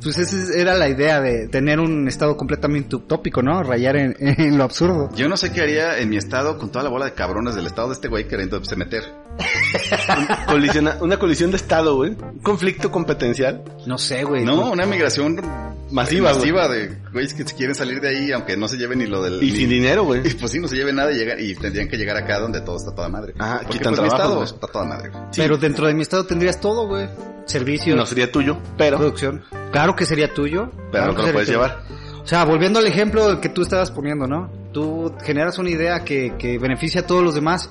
Pues esa era la idea de tener un estado completamente utópico, ¿no? Rayar en, en lo absurdo. Yo no sé qué haría en mi estado con toda la bola de cabrones del estado de este güey queriendo se meter. colisiona- una colisión de estado, güey. Un conflicto competencial No sé, güey. No, una migración masiva, güey. masiva de güeyes que se quieren salir de ahí aunque no se lleven ni lo del... Y ni- sin dinero, güey. Y pues sí, no se lleven nada y, llegan, y tendrían que llegar acá donde todo está toda madre. Porque quitan pues mi estado güey. está toda madre. güey. Pero dentro de mi estado tendrías todo, güey. Servicios, No sería tuyo, pero, producción. Claro que sería tuyo. pero Claro no te lo puedes tuyo. llevar. O sea, volviendo al ejemplo que tú estabas poniendo, ¿no? Tú generas una idea que, que beneficia a todos los demás.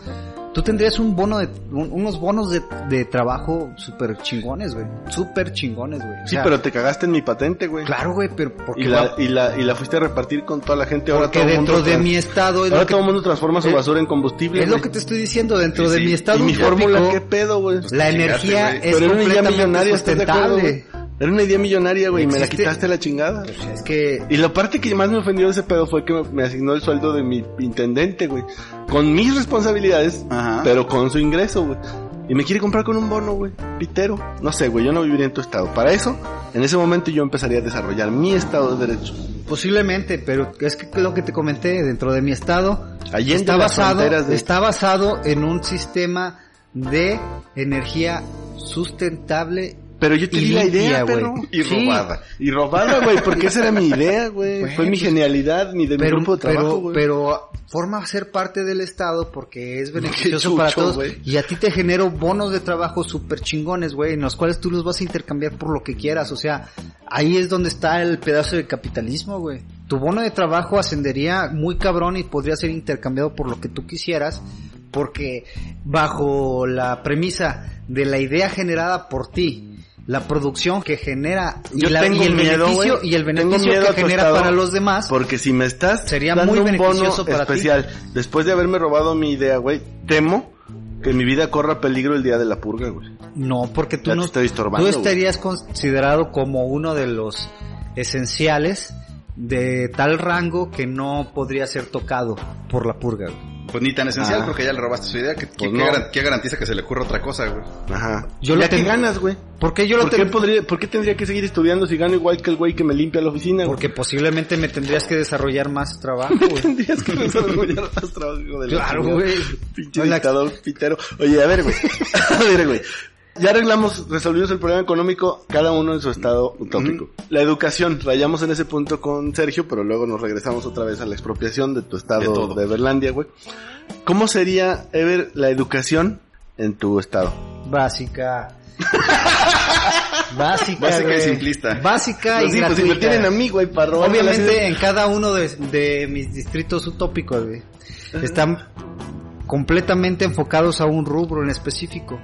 Tú tendrías un bono de, un- unos bonos de, de trabajo súper chingones, güey. Súper chingones, güey. O Sí, sea, pero te cagaste en mi patente, güey. Claro, güey, pero porque, Y la, y, la, y la fuiste a repartir con toda la gente. Ahora porque todo el dentro mundo de trans- mi estado es Ahora que, todo el mundo transforma su es- basura en combustible. es lo que te estoy diciendo. Dentro Sí, de sí. mi estado Y mi fórmula, ¿qué pedo, güey? la Chingate, energía güey. es Pero completamente millonaria, sustentable. Era una idea millonaria, güey, y me la quitaste la chingada. Sea, es que Y la parte que más me ofendió de ese pedo fue que me- me asignó el sueldo de mi intendente, güey. Con mis responsabilidades, Ajá. pero con su ingreso, güey. Y me quiere comprar con un bono, güey. Pitero. No sé, güey, yo no viviría en tu estado. Para eso, en ese momento yo empezaría a desarrollar mi estado de derecho. Posiblemente, pero es que lo que te comenté dentro de mi estado Allende está basado, de- está basado en un sistema de energía sustentable Pero yo te y di la idea, güey. perro. Y Sí, robada. Y robada, güey, porque esa era mi idea, güey. Fue mi pues, genialidad, mi de mi Pero, grupo de trabajo, pero, güey. pero forma ser parte del Estado porque es beneficioso chucho, para todos. güey. Y a ti te genero bonos de trabajo súper chingones, güey, en los cuales tú los vas a intercambiar por lo que quieras. O sea, ahí es donde está el pedazo de capitalismo, güey. Tu bono de trabajo ascendería muy cabrón y podría ser intercambiado por lo que tú quisieras. Porque bajo la premisa de la idea generada por ti, la producción que genera y, Yo la- tengo y el miedo, beneficio y el beneficio miedo que genera para los demás Porque si me estás Sería dando muy un beneficioso bono para ti. especial, después de haberme robado mi idea, güey, temo que mi vida corra peligro el día de la purga, güey. No, porque tú Ya no estoy tú estarías considerado como uno de los esenciales de tal rango que no podría ser tocado por la purga. güey. Pues ni tan esencial Ah. porque ya le robaste su idea. ¿Qué, Pues qué no. qué garantiza que se le ocurra otra cosa, güey? Ajá. Yo ya lo te que- ganas, güey. ¿Por qué yo lo ¿Por qué, podría, ¿Por qué tendría que seguir estudiando si gano igual que el güey que me limpia la oficina? güey? Porque posiblemente me tendrías que desarrollar más trabajo, güey. tendrías que desarrollar más trabajo de la Claro, güey. Pinche Hola. dictador pitero. Oye, a ver, güey. a ver, güey. Ya arreglamos, resolvimos el problema económico, cada uno en su estado utópico. La educación, rayamos en ese punto con Sergio, pero luego nos regresamos otra vez a la expropiación de tu estado De de Berlandia, güey. ¿Cómo sería, Ever, la educación en tu estado? Básica. Básica, Básica y simplista. Básica Pues y sí, pues si me gratuita. tienen a mí, güey, para Obviamente en cada uno de, de mis distritos utópicos, güey, están completamente enfocados a un rubro en específico.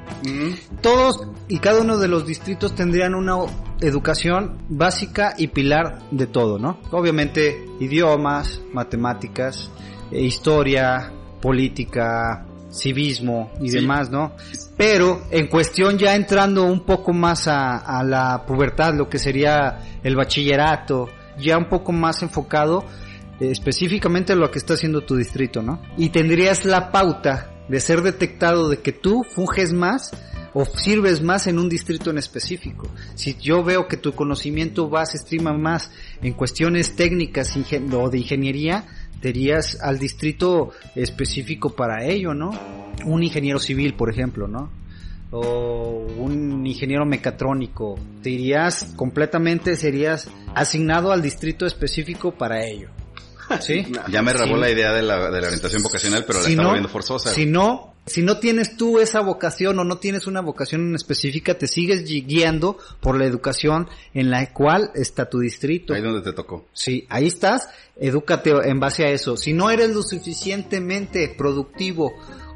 Todos y cada uno de los distritos tendrían una educación básica y pilar de todo, ¿no? Obviamente idiomas, matemáticas, eh, historia, política, civismo y Sí. demás, ¿no? Pero en cuestión ya entrando un poco más a, a la pubertad, lo que sería el bachillerato, ya un poco más enfocado específicamente lo que está haciendo tu distrito, ¿no? Y tendrías la pauta de ser detectado de que tú funges más o sirves más en un distrito en específico. Si yo veo que tu conocimiento va, se estrima más en cuestiones técnicas o de ingeniería, te al distrito específico para ello, ¿no? Un ingeniero civil, por ejemplo, ¿no? o un ingeniero mecatrónico, te completamente, serías asignado al distrito específico para ello. ¿Sí? Ya me robó Sí. la idea de la, de la orientación vocacional, pero la Si está no- volviendo forzosa. Si no, si no tienes tú esa vocación o no tienes una vocación en específica, te sigues gui- guiando por la educación en la cual está tu distrito. Ahí donde te tocó. Sí, ahí estás, edúcate en base a eso. Si no eres lo suficientemente productivo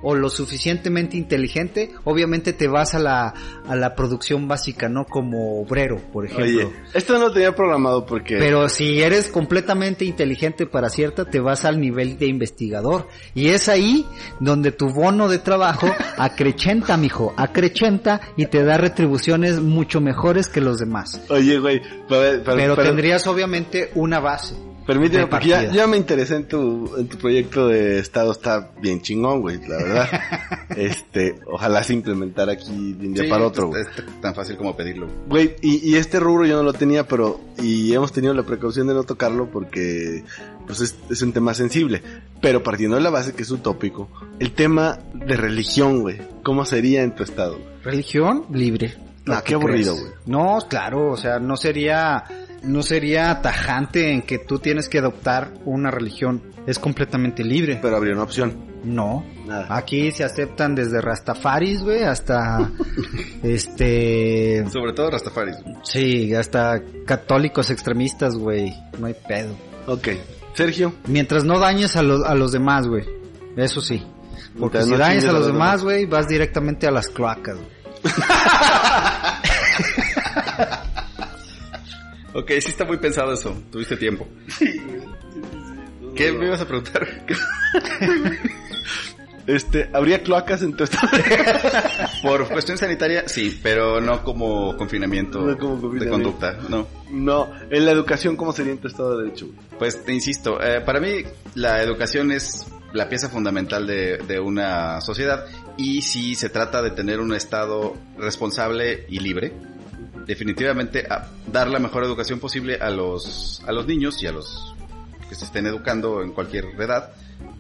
o lo suficientemente inteligente, obviamente te vas a la, a la producción básica, ¿no? Como obrero, por ejemplo. Oye, esto no lo tenía programado porque... Pero si eres completamente inteligente para cierta, te vas al nivel de investigador. Y es ahí donde tu bono de trabajo acrechenta, mijo, acrechenta y te da retribuciones mucho mejores que los demás. Oye, güey, pero, tendrías obviamente una base. Permíteme, porque ya, me interesé en tu, en tu proyecto de estado, está bien chingón, güey, la verdad. este, ojalá se implementara aquí de un día Sí, para otro, es- güey. es tan fácil como pedirlo. Güey, y, y este rubro yo no lo tenía, pero, y hemos tenido la precaución de no tocarlo porque, pues es, es un tema sensible. Pero partiendo de la base que es utópico, el tema de religión, güey, ¿cómo sería en tu estado? Religión libre. Ah, qué aburrido, güey. No, claro, o sea, no sería, no sería tajante en que tú tienes que adoptar una religión. Es completamente libre. Pero habría una opción. No. Nada. Aquí se aceptan desde Rastafaris, güey, hasta este Sobre todo Rastafaris. sí, hasta católicos extremistas, güey. No hay pedo. Ok. Sergio. Mientras no dañes a, los a los demás, güey. Eso sí. Porque Mientras si no dañas a los demás, güey, vas directamente a las cloacas. güey. Ok, sí está muy pensado eso. Tuviste tiempo. ¿Qué me ibas a preguntar? Este, ¿habría cloacas en tu estado? Por cuestión sanitaria, sí, pero no como confinamiento, No como confinamiento. de conducta, no. no. En la educación, ¿cómo sería en tu estado de derecho? Pues te insisto, eh, para mí la educación es la pieza fundamental de, de una sociedad y si se trata de tener un Estado responsable y libre, definitivamente a- dar la mejor educación posible a los, a los niños y a los que se estén educando en cualquier edad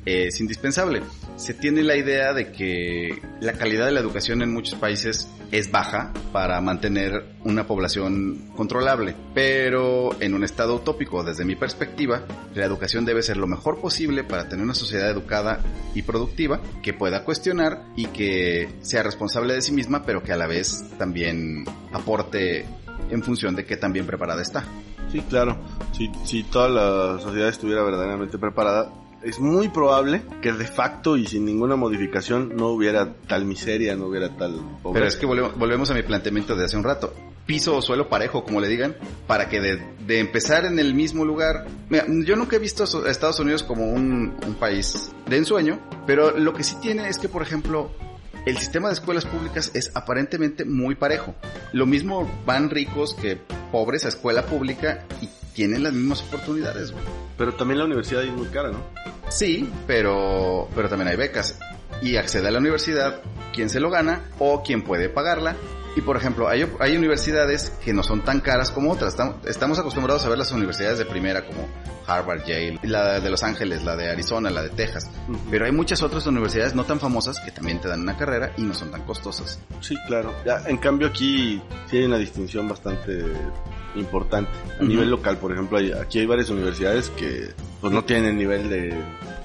es indispensable. Se tiene la idea de que la calidad de la educación en muchos países es baja para mantener una población controlable, pero en un estado utópico, desde mi perspectiva, la educación debe ser lo mejor posible para tener una sociedad educada y productiva que pueda cuestionar y que sea responsable de sí misma, pero que a la vez también aporte en función de qué tan bien preparada está. Sí, claro. Si, si toda la sociedad estuviera verdaderamente preparada, es muy probable que de facto y sin ninguna modificación no hubiera tal miseria, no hubiera tal pobreza. Pero es que volvemos, volvemos a mi planteamiento de hace un rato. Piso o suelo parejo, como le digan, para que de, de empezar en el mismo lugar... Mira, yo nunca he visto a Estados Unidos como un, un país de ensueño, pero lo que sí tiene es que, por ejemplo, el sistema de escuelas públicas es aparentemente muy parejo. Lo mismo van ricos que pobres a escuela pública y tienen las mismas oportunidades. güey. Pero también la universidad es muy cara, ¿no? Sí, pero, pero también hay becas. Y accede a la universidad quien se lo gana o quien puede pagarla. Y por ejemplo, hay, hay universidades que no son tan caras como otras. Estamos, estamos acostumbrados a ver las universidades de primera como Harvard, Yale, la de Los Ángeles, la de Arizona, la de Texas. Pero hay muchas otras universidades no tan famosas que también te dan una carrera y no son tan costosas. Sí, claro. Ya, en cambio aquí sí hay una distinción bastante importante. A nivel local, por ejemplo, hay- aquí hay varias universidades que pues no tienen el nivel de...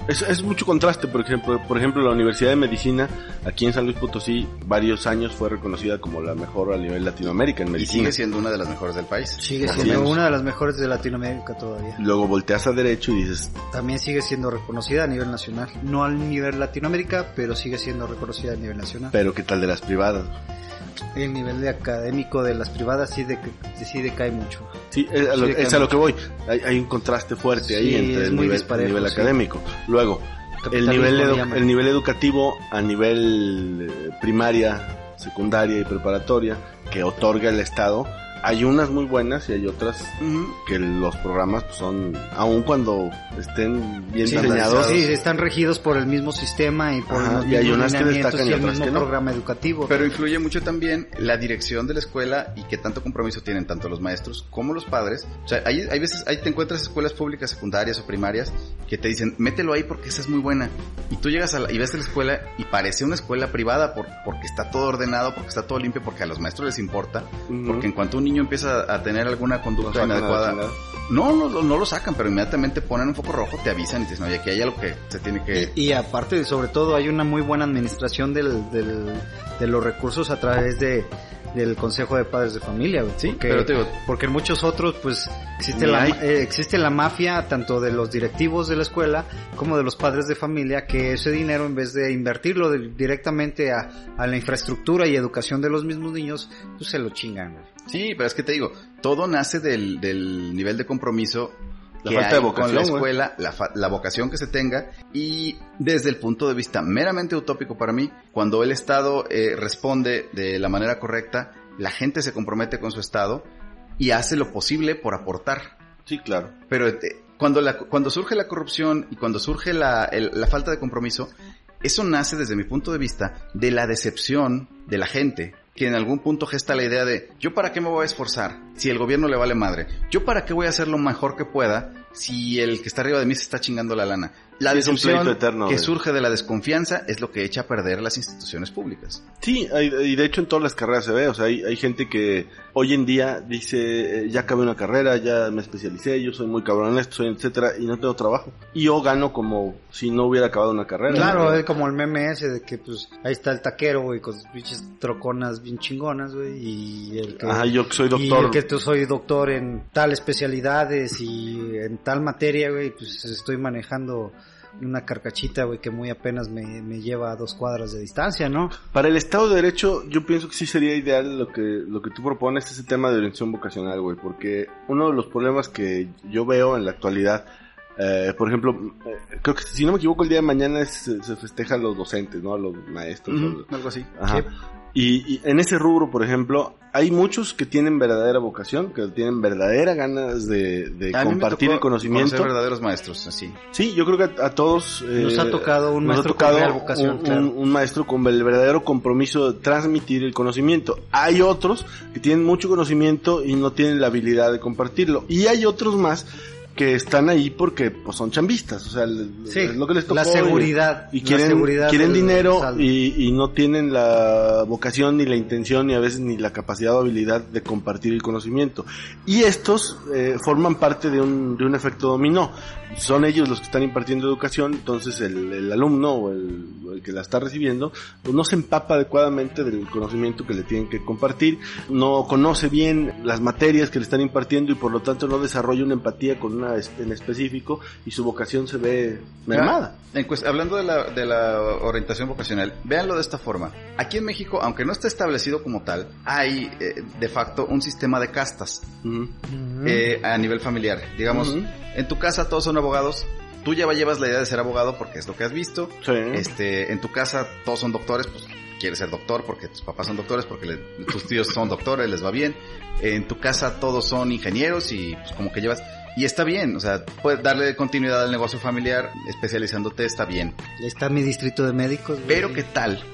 Es, es mucho contraste, por ejemplo, por ejemplo, la Universidad de Medicina, aquí en San Luis Potosí, varios años fue reconocida como la mejor a nivel Latinoamérica en Y medicina. sigue siendo una de las mejores del país. Sigue Así siendo es. una de las mejores de Latinoamérica todavía. Luego volteas a derecho y dices, También sigue siendo reconocida a nivel nacional. No al nivel Latinoamérica, pero sigue siendo reconocida a nivel nacional. pero ¿qué tal de las privadas? El nivel de académico de las privadas sí, de, sí decae mucho. Sí, es a lo, Sí, es a lo que voy. Hay, hay un contraste fuerte ahí entre el nivel, el nivel académico. Luego, el nivel, el nivel educativo a nivel eh, primaria, secundaria y preparatoria que otorga el Estado. Hay unas muy buenas y hay otras que los programas pues, son, aun cuando estén bien Sí, diseñados, sí, están regidos por el mismo sistema y por Ajá, los y hay unas que destacan y y el mismo que no. programa educativo. Pero influye mucho también la dirección de la escuela y qué tanto compromiso tienen tanto los maestros como los padres. O sea, hay, hay veces, ahí te encuentras escuelas públicas secundarias o primarias que te dicen, mételo ahí porque esa es muy buena. Y tú llegas a la, y ves la escuela y parece una escuela privada por, porque está todo ordenado, porque está todo limpio, porque a los maestros les importa. Ujú. Porque en cuanto un niño empieza a tener alguna conducta la inadecuada, no, no, no, no lo sacan, pero inmediatamente ponen un foco rojo, te avisan y te dicen, oye, aquí hay algo que se tiene que... Y, y aparte, sobre todo, hay una muy buena administración del, del- de los recursos a través de del Consejo de Padres de Familia, güey. Sí, porque, pero te digo- porque en muchos otros, pues, existe la, eh, existe la mafia tanto de los directivos de la escuela como de los padres de familia que ese dinero, en vez de invertirlo de- directamente a, a la infraestructura y educación de los mismos niños, pues se lo chingan, güey. Sí, pero es que te digo, todo nace del, del nivel de compromiso La que falta hay de vocación, con la escuela, la, vocación que se tenga y desde el punto de vista meramente utópico para mí, cuando el Estado eh, responde de la manera correcta, la gente se compromete con su Estado y hace lo posible por aportar. Sí, claro. Pero eh, cuando, la, cuando surge la corrupción y cuando surge la, el- la falta de compromiso, eso nace desde mi punto de vista de la decepción de la gente, que en algún punto gesta la idea de, yo para qué me voy a esforzar si el gobierno le vale madre, yo para qué voy a hacer lo mejor que pueda si el que está arriba de mí se está chingando la lana. La decepción eterno que surge de la desconfianza es lo que echa a perder las instituciones públicas. Sí, hay- y de hecho en todas las carreras se ve, o sea, hay, hay gente que hoy en día dice, eh, ya acabé una carrera, ya me especialicé, yo soy muy cabrón en esto, soy etcétera, y no tengo trabajo. Y yo gano como si no hubiera acabado una carrera. Claro, ¿no? es como el meme ese de que pues ahí está el taquero, güey, con sus pinches troconas bien chingonas, güey, y el que... Ajá, yo soy Y doctor. el que tú soy doctor en tal especialidades y en tal materia, güey, pues estoy manejando una carcachita, güey, que muy apenas me, me lleva a dos cuadras de distancia, ¿no? Para el Estado de Derecho, yo pienso que sí sería ideal lo que, lo que tú propones, ese tema de orientación vocacional, güey, porque uno de los problemas que yo veo en la actualidad, eh, por ejemplo, eh, creo que si no me equivoco, el día de mañana es- se, festeja a los docentes, ¿no? A los maestros. los- Algo así. Ajá. Sí. Y, y en ese rubro, por ejemplo, hay muchos que tienen verdadera vocación, que tienen verdadera ganas de, compartir el conocimiento. conocer verdaderos maestros, así. Sí, yo creo que a, a todos eh, Nos ha tocado un maestro con real vocación, un, claro. un- un maestro con el verdadero compromiso de transmitir el conocimiento. Hay otros que tienen mucho conocimiento y no tienen la habilidad de compartirlo. Y hay otros más que están ahí porque pues, son chambistas, o sea, Sí, es lo que les tocó la seguridad. y, quieren, seguridad quieren dinero y, y no tienen la vocación ni la intención ni a veces ni la capacidad o habilidad de compartir el conocimiento. Y estos eh, forman parte de un, de un efecto dominó. Son ellos los que están impartiendo educación, entonces el, el alumno o el, o el que la está recibiendo pues no se empapa adecuadamente del conocimiento que le tienen que compartir, no conoce bien las materias que le están impartiendo y por lo tanto no desarrolla una empatía con una este, en específico y su vocación se ve mermada. Hablando de la, de la orientación vocacional, véanlo de esta forma. Aquí en México, aunque no está establecido como tal, hay eh, de facto un sistema de castas eh, a nivel familiar. Digamos, en tu casa todos son abogados. Tú ya llevas la idea de ser abogado porque es lo que has visto. Sí. Este, en tu casa todos son doctores, pues quieres ser doctor porque tus papás son doctores, porque le- tus tíos son doctores, les va bien. En tu casa todos son ingenieros y pues como que llevas... Y está bien, o sea, puedes darle continuidad al negocio familiar especializándote, está bien. Ahí está mi distrito de médicos. güey. Pero ¿qué tal?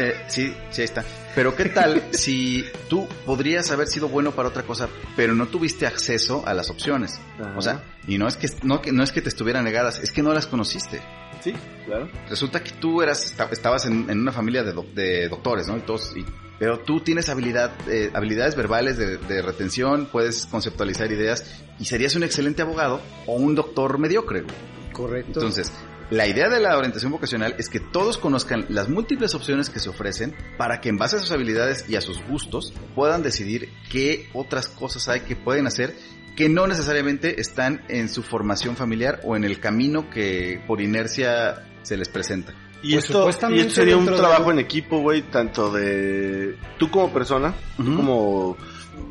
Eh, sí, sí, ahí está. Pero ¿qué tal si tú podrías haber sido bueno para otra cosa, pero no tuviste acceso a las opciones? Ajá. O sea, y no es que no, que no es que te estuvieran negadas, es que no las conociste. Sí, claro. Resulta que tú eras esta- estabas en, en una familia de, de doctores, ¿no? Y todos, y- pero tú tienes habilidad, eh, habilidades verbales de, de retención, puedes conceptualizar ideas y serías un excelente abogado o un doctor mediocre. güey. Correcto. Entonces, la idea de la orientación vocacional es que todos conozcan las múltiples opciones que se ofrecen para que en base a sus habilidades y a sus gustos puedan decidir qué otras cosas hay que pueden hacer que no necesariamente están en su formación familiar o en el camino que por inercia se les presenta. Y Pues esto, y supuestamente esto sería un de- trabajo en equipo, güey, tanto de tú como persona, tú Ujú. como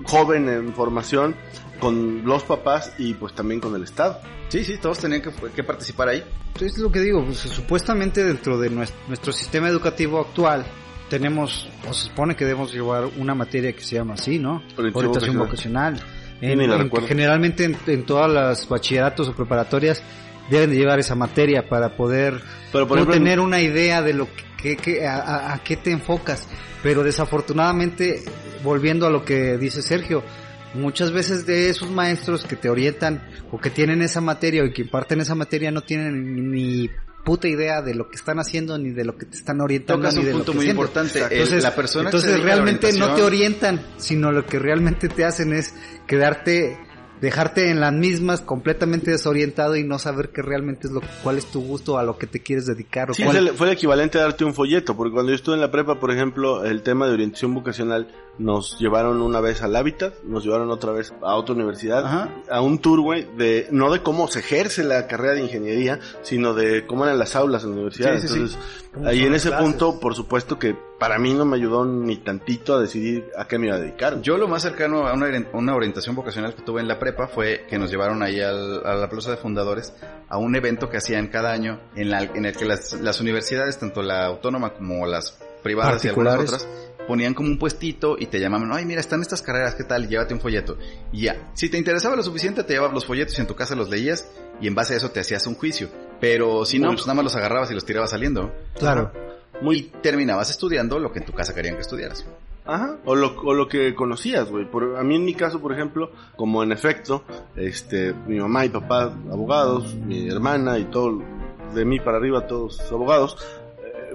joven en formación, con los papás y pues también con el Estado. Sí, sí, todos tenían que, que participar ahí. Es lo que digo, pues, supuestamente dentro de nues- nuestro sistema educativo actual tenemos, o se supone que debemos llevar una materia que se llama así, ¿no? Orientación vocacional. En- generalmente en, en todas las bachilleratos o preparatorias deben de llevar esa materia para poder Pero por tú ejemplo, tener una idea de lo que, que- a, a- a qué te enfocas. Pero desafortunadamente, volviendo a lo que dice Sergio, muchas veces de esos maestros que te orientan o que tienen esa materia o que imparten esa materia no tienen ni puta idea de lo que están haciendo ni de lo que te están orientando Tocas ni un de lo que muy importante. Entonces, la persona entonces realmente no te orientan, sino lo que realmente te hacen es quedarte dejarte en las mismas completamente desorientado y no saber qué realmente es lo cuál es tu gusto a lo que te quieres dedicar o Sí, cuál- fue el, fue el equivalente a darte un folleto, porque cuando yo estuve en la prepa, por ejemplo, el tema de orientación vocacional nos llevaron una vez al hábitat, nos llevaron otra vez a otra universidad, Ajá. a un tour, güey, de, no de cómo se ejerce la carrera de ingeniería, sino de cómo eran las aulas en la universidad. Sí. Entonces, ¿Cómo ahí en ese clases? punto, por supuesto que para mí no me ayudó ni tantito a decidir a qué me iba a dedicar. Yo lo más cercano a una, una orientación vocacional que tuve en la prepa fue que nos llevaron ahí al- a la Plaza de Fundadores a un evento que hacían cada año en, la- en el que las, las universidades, tanto la autónoma como las privadas y algunas otras, ponían como un puestito y te llamaban, ay mira, están estas carreras, ¿qué tal? Llévate un folleto. Y ya, si te interesaba lo suficiente, te llevabas los folletos y en tu casa los leías y en base a eso te hacías un juicio. Pero si no, Uy. pues nada más los agarrabas y los tirabas saliendo. claro Muy Y terminabas estudiando lo que en tu casa querían que estudiaras. Ajá, o lo, o lo que conocías, güey. Por- A mí en mi caso, por ejemplo, como en efecto, este, mi mamá y papá abogados, mi hermana y todo, de mí para arriba todos abogados,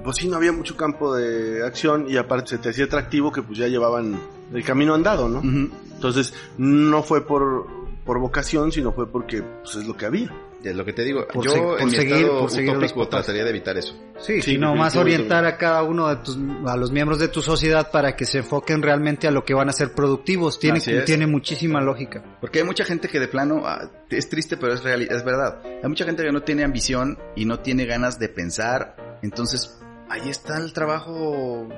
pues sí no había mucho campo de acción y aparte se te hacía atractivo que pues ya llevaban el camino andado, ¿no? Entonces, no fue por, por vocación, sino fue porque pues es lo que había. Es lo que te digo. Por Yo se- en por mi seguir- por seguir utópico trataría de evitar eso. Sí, Sí, sino más orientar a cada uno de tus, a los miembros de tu sociedad para que se enfoquen realmente a lo que van a ser productivos. Tiene, tiene muchísima lógica. Porque hay mucha gente que de plano, ah, es triste, pero es real, es verdad. Hay mucha gente que no tiene ambición y no tiene ganas de pensar. Entonces, ahí está el trabajo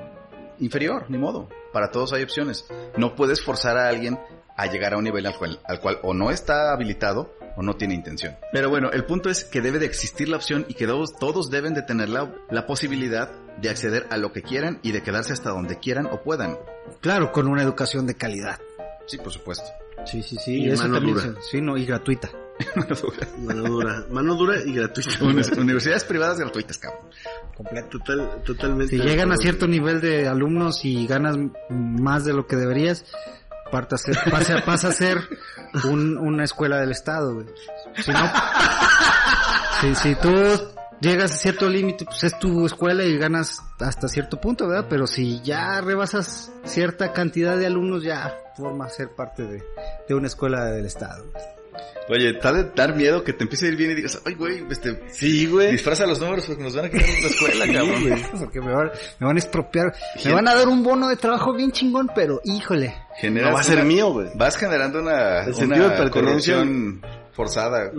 inferior, ni modo. Para todos hay opciones. No puedes forzar a alguien a llegar a un nivel al cual, al cual o no está habilitado o no tiene intención. Pero bueno, el punto es que debe de existir la opción y que todos, todos deben de tener la, la posibilidad de acceder a lo que quieran y de quedarse hasta donde quieran o puedan. Claro, con una educación de calidad. Sí, por supuesto. Sí, sí, sí. Y eso mano también sí, no, y gratuita. Mano dura, mano dura y gratuita. Uni- Universidades privadas gratuitas, cabrón. Total, totalmente. Si llegan a cierto nivel de alumnos y ganas más de lo que deberías, pasa, pasa a ser un- una escuela del Estado, güey. Si no, si, si tú llegas a cierto límite, pues es tu escuela y ganas hasta cierto punto, ¿verdad? Pero si ya rebasas cierta cantidad de alumnos, ya forma ser parte de, de una escuela del Estado. Oye, ha de dar miedo que te empiece a ir bien y digas, ay, güey, este, Sí, güey. disfraza los números porque nos van a quitar la escuela, cabrón. Porque me van, me van a expropiar, me van a dar un bono de trabajo bien chingón, pero híjole. Generas No va a ser una- mío, güey. Vas generando una, El sentido de una corrupción forzada.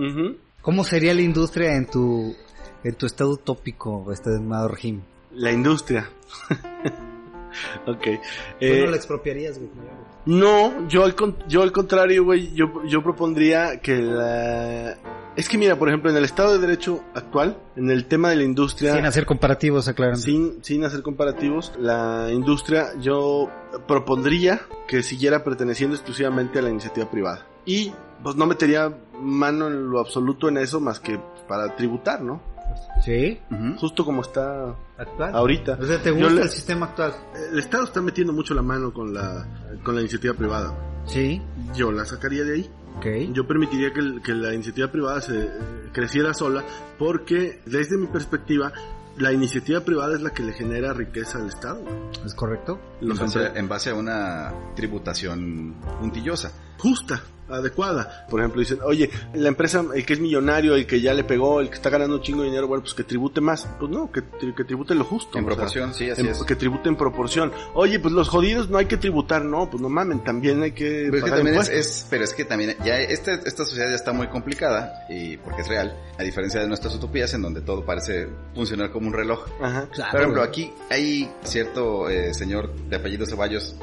¿Cómo sería la industria en tu en tu estado utópico, este estimado Regim? La industria. ok. ¿Tú Eh, no la expropiarías, güey? No, yo al, con- yo al contrario, güey, yo, yo propondría que la... Es que mira, por ejemplo, en el Estado de Derecho actual, en el tema de la industria... Sin hacer comparativos, aclarando. Sin, sin hacer comparativos, la industria yo propondría que siguiera perteneciendo exclusivamente a la iniciativa privada. y pues no metería mano en lo absoluto en eso más que para tributar, ¿no? Sí. Justo como está Actual. ahorita. O sea, ¿te gusta le- el sistema actual? El Estado está metiendo mucho la mano con la, con la iniciativa privada. Sí. Yo la sacaría de ahí. Ok. Yo permitiría que, el- que la iniciativa privada se eh, creciera sola porque desde mi perspectiva la iniciativa privada es la que le genera riqueza al Estado. ¿Es correcto? En Los base, empre- en base a una tributación puntillosa. Justa, adecuada. Por ejemplo, dicen, oye, la empresa, el que es millonario, el que ya le pegó, el que está ganando un chingo de dinero, bueno, pues que tribute más. Pues no, que, que tribute lo justo. En sea, proporción, sí, así en- es. Que tribute en proporción. Oye, pues los jodidos no hay que tributar, no, pues no mamen, también hay que Pero es que también es, impuestos. es- pero es que también ya este- esta sociedad ya está muy complicada y porque es real, a diferencia de nuestras utopías en donde todo parece funcionar como un reloj. Ajá. Claro. Por ejemplo, aquí hay cierto eh, señor de apellido Ceballos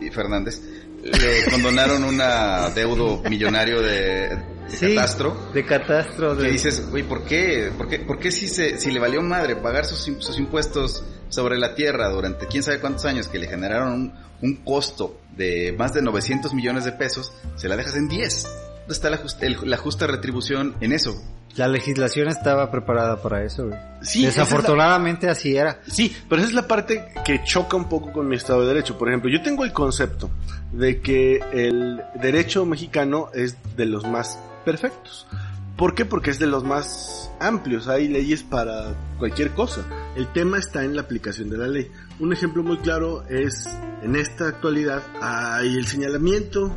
y Fernández le condonaron un adeudo millonario de, de Sí. catastro. De catastro. Que De... dices, güey, ¿por qué? ¿Por qué, por qué si, se, si le valió madre pagar sus, sus impuestos sobre la tierra durante quién sabe cuántos años que le generaron un, un costo de más de 900 millones de pesos, se la dejas en 10? ¿Dónde está la, just- el- la justa retribución en eso? La legislación estaba preparada para eso, güey. Sí, esa es la- Desafortunadamente así era. Sí, pero esa es la parte que choca un poco con mi Estado de Derecho. Por ejemplo, yo tengo el concepto de que el derecho mexicano es de los más perfectos. ¿Por qué? Porque es de los más amplios. Hay leyes para cualquier cosa. El tema está en la aplicación de la ley. Un ejemplo muy claro es, en esta actualidad, hay el señalamiento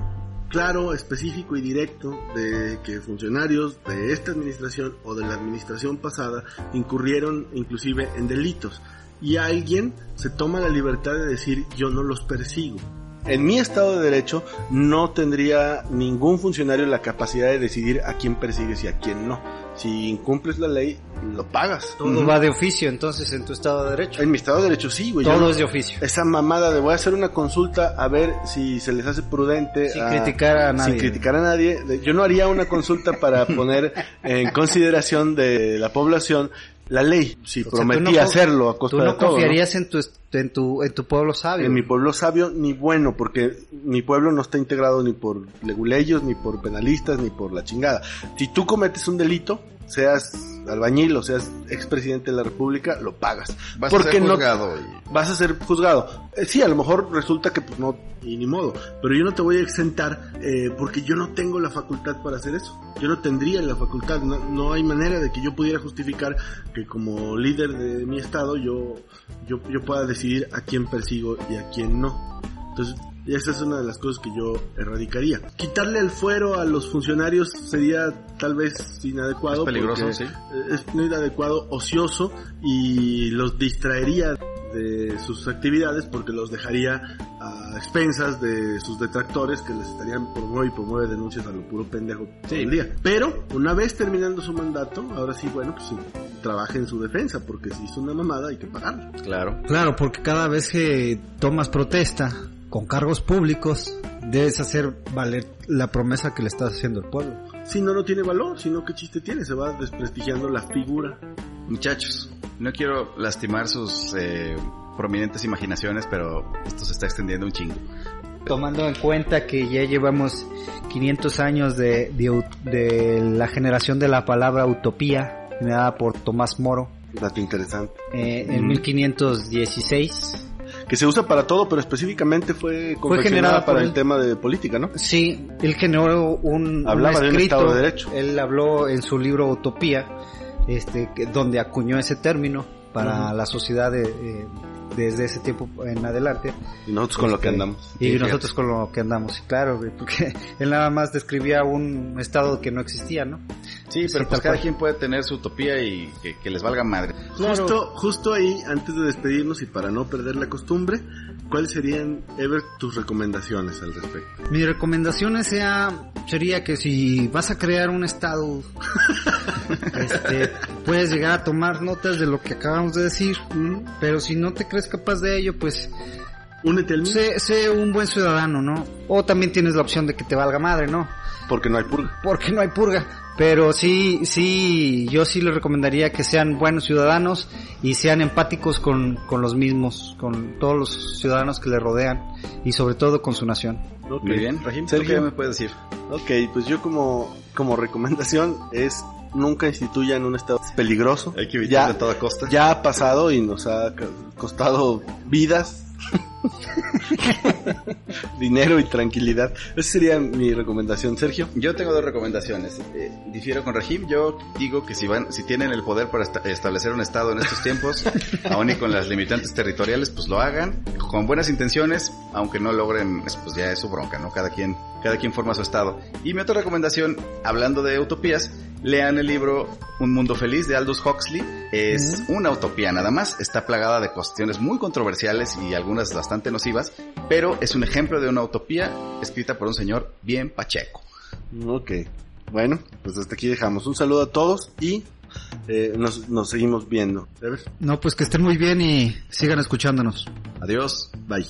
claro, específico y directo de que funcionarios de esta administración o de la administración pasada incurrieron inclusive en delitos y alguien se toma la libertad de decir yo no los persigo. En mi Estado de Derecho no tendría ningún funcionario la capacidad de decidir a quién persigues y a quién no. Si incumples la ley, lo pagas. Todo va de oficio, entonces, en tu Estado de Derecho. En mi Estado de Derecho sí, güey. Todo es de oficio. esa mamada de voy a hacer una consulta a ver si se les hace prudente Sin a- criticar a nadie. sin criticar a nadie yo no haría una consulta para poner en consideración de la población la ley si prometí tú no hacerlo a costa Tú no de todo ¿no? confiarías en tu, en tu, en tu pueblo sabio. en mi pueblo sabio ni bueno porque mi pueblo no está integrado ni por leguleyos ni por penalistas ni por la chingada si tú cometes un delito seas albañil o seas expresidente de la república lo pagas Vas Porque a ser no- juzgado y- vas a ser juzgado. Eh, sí, a lo mejor resulta que pues no, y ni modo, pero yo no te voy a exentar eh, porque yo no tengo la facultad para hacer eso. Yo no tendría la facultad, no, no hay manera de que yo pudiera justificar que como líder de mi estado yo, yo, yo pueda decidir a quién persigo y a quién no. Entonces, esa es una de las cosas que yo erradicaría. Quitarle el fuero a los funcionarios sería tal vez inadecuado. Es peligroso, sí. Es muy inadecuado, ocioso y los distraería de sus actividades porque los dejaría a expensas de sus detractores que les estarían promueve y promueve denuncias a lo puro pendejo todo el día. Pero una vez terminando su mandato, ahora sí, bueno, pues sí, trabaje en su defensa porque si hizo una mamada hay que pagarla. Claro. Claro, porque cada vez que tomas protesta con cargos públicos, debes hacer valer la promesa que le estás haciendo al pueblo. Si no, no tiene valor, si no, ¿qué chiste tiene? Se va desprestigiando la figura. Muchachos, no quiero lastimar sus eh, prominentes imaginaciones, pero esto se está extendiendo un chingo. Tomando en cuenta que ya llevamos 500 años de, de, de la generación de la palabra utopía, generada por Tomás Moro, Dato interesante. eh, en Mm. 1516. Que se usa para todo, pero específicamente fue confeccionada generada por para el él. tema de política, ¿no? Sí, él generó un, Hablaba un de un escrito, Estado de Derecho. él habló en su libro Utopía, este, que- donde acuñó ese término para la sociedad de, eh, desde ese tiempo en adelante. Y nosotros con lo que Este, andamos. Y Sí, nosotros con lo que andamos, sí, claro, güey, porque él nada más describía un estado que no existía, ¿no? Sí, Sí, pero tal pues cada cual. quien puede tener su utopía y que, que les valga madre. Justo, justo ahí, antes de despedirnos y para no perder la costumbre, ¿cuáles serían, Ever, tus recomendaciones al respecto? Mi recomendación sea, sería que si vas a crear un estado, este, puedes llegar a tomar notas de lo que acabamos de decir, ¿m? pero si no te crees capaz de ello, pues Únete al mío, sé, sé un buen ciudadano, ¿no? O también tienes la opción de que te valga madre, ¿no? porque no hay purga. Porque no hay purga. pero sí, sí, yo sí les recomendaría que sean buenos ciudadanos y sean empáticos con, con los mismos, con todos los ciudadanos que le rodean y sobre todo con su nación. Ok. Muy bien, Rajim, ¿tú Sergio. qué me puedes decir? Ok, pues yo como, como recomendación es nunca instituyan un estado peligroso. Hay que evitar Ya- a toda costa. Ya ha pasado y nos ha costado vidas, dinero y tranquilidad. Esa sería mi recomendación, Sergio. Yo tengo dos recomendaciones. Eh, difiero con Rajim. Yo digo que si van, si tienen el poder para esta- establecer un estado en estos tiempos, aún y con las limitantes territoriales, pues lo hagan con buenas intenciones, aunque no logren, pues ya es su bronca, ¿no? Cada quien, cada quien forma su estado. Y mi otra recomendación, hablando de utopías, lean el libro Un Mundo Feliz de Aldous Huxley. Es una utopía nada más. Está plagada de cuestiones muy controversiales y algunas bastante nocivas, pero es un ejemplo de una utopía escrita por un señor bien pacheco. Ok. Bueno, pues hasta aquí dejamos. Un saludo a todos y eh, nos, nos seguimos viendo. No, pues que estén muy bien y sigan escuchándonos. Adiós. Bye.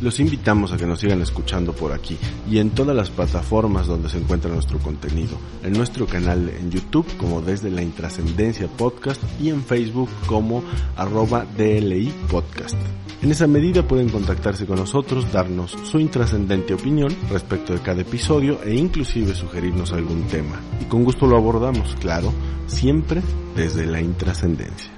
Los invitamos a que nos sigan escuchando por aquí y en todas las plataformas donde se encuentra nuestro contenido, en nuestro canal en YouTube como desde la intrascendencia podcast y en Facebook como arroba DLI podcast. En esa medida pueden contactarse con nosotros, darnos su intrascendente opinión respecto de cada episodio e inclusive sugerirnos algún tema. Y con gusto lo abordamos, claro, siempre desde la intrascendencia.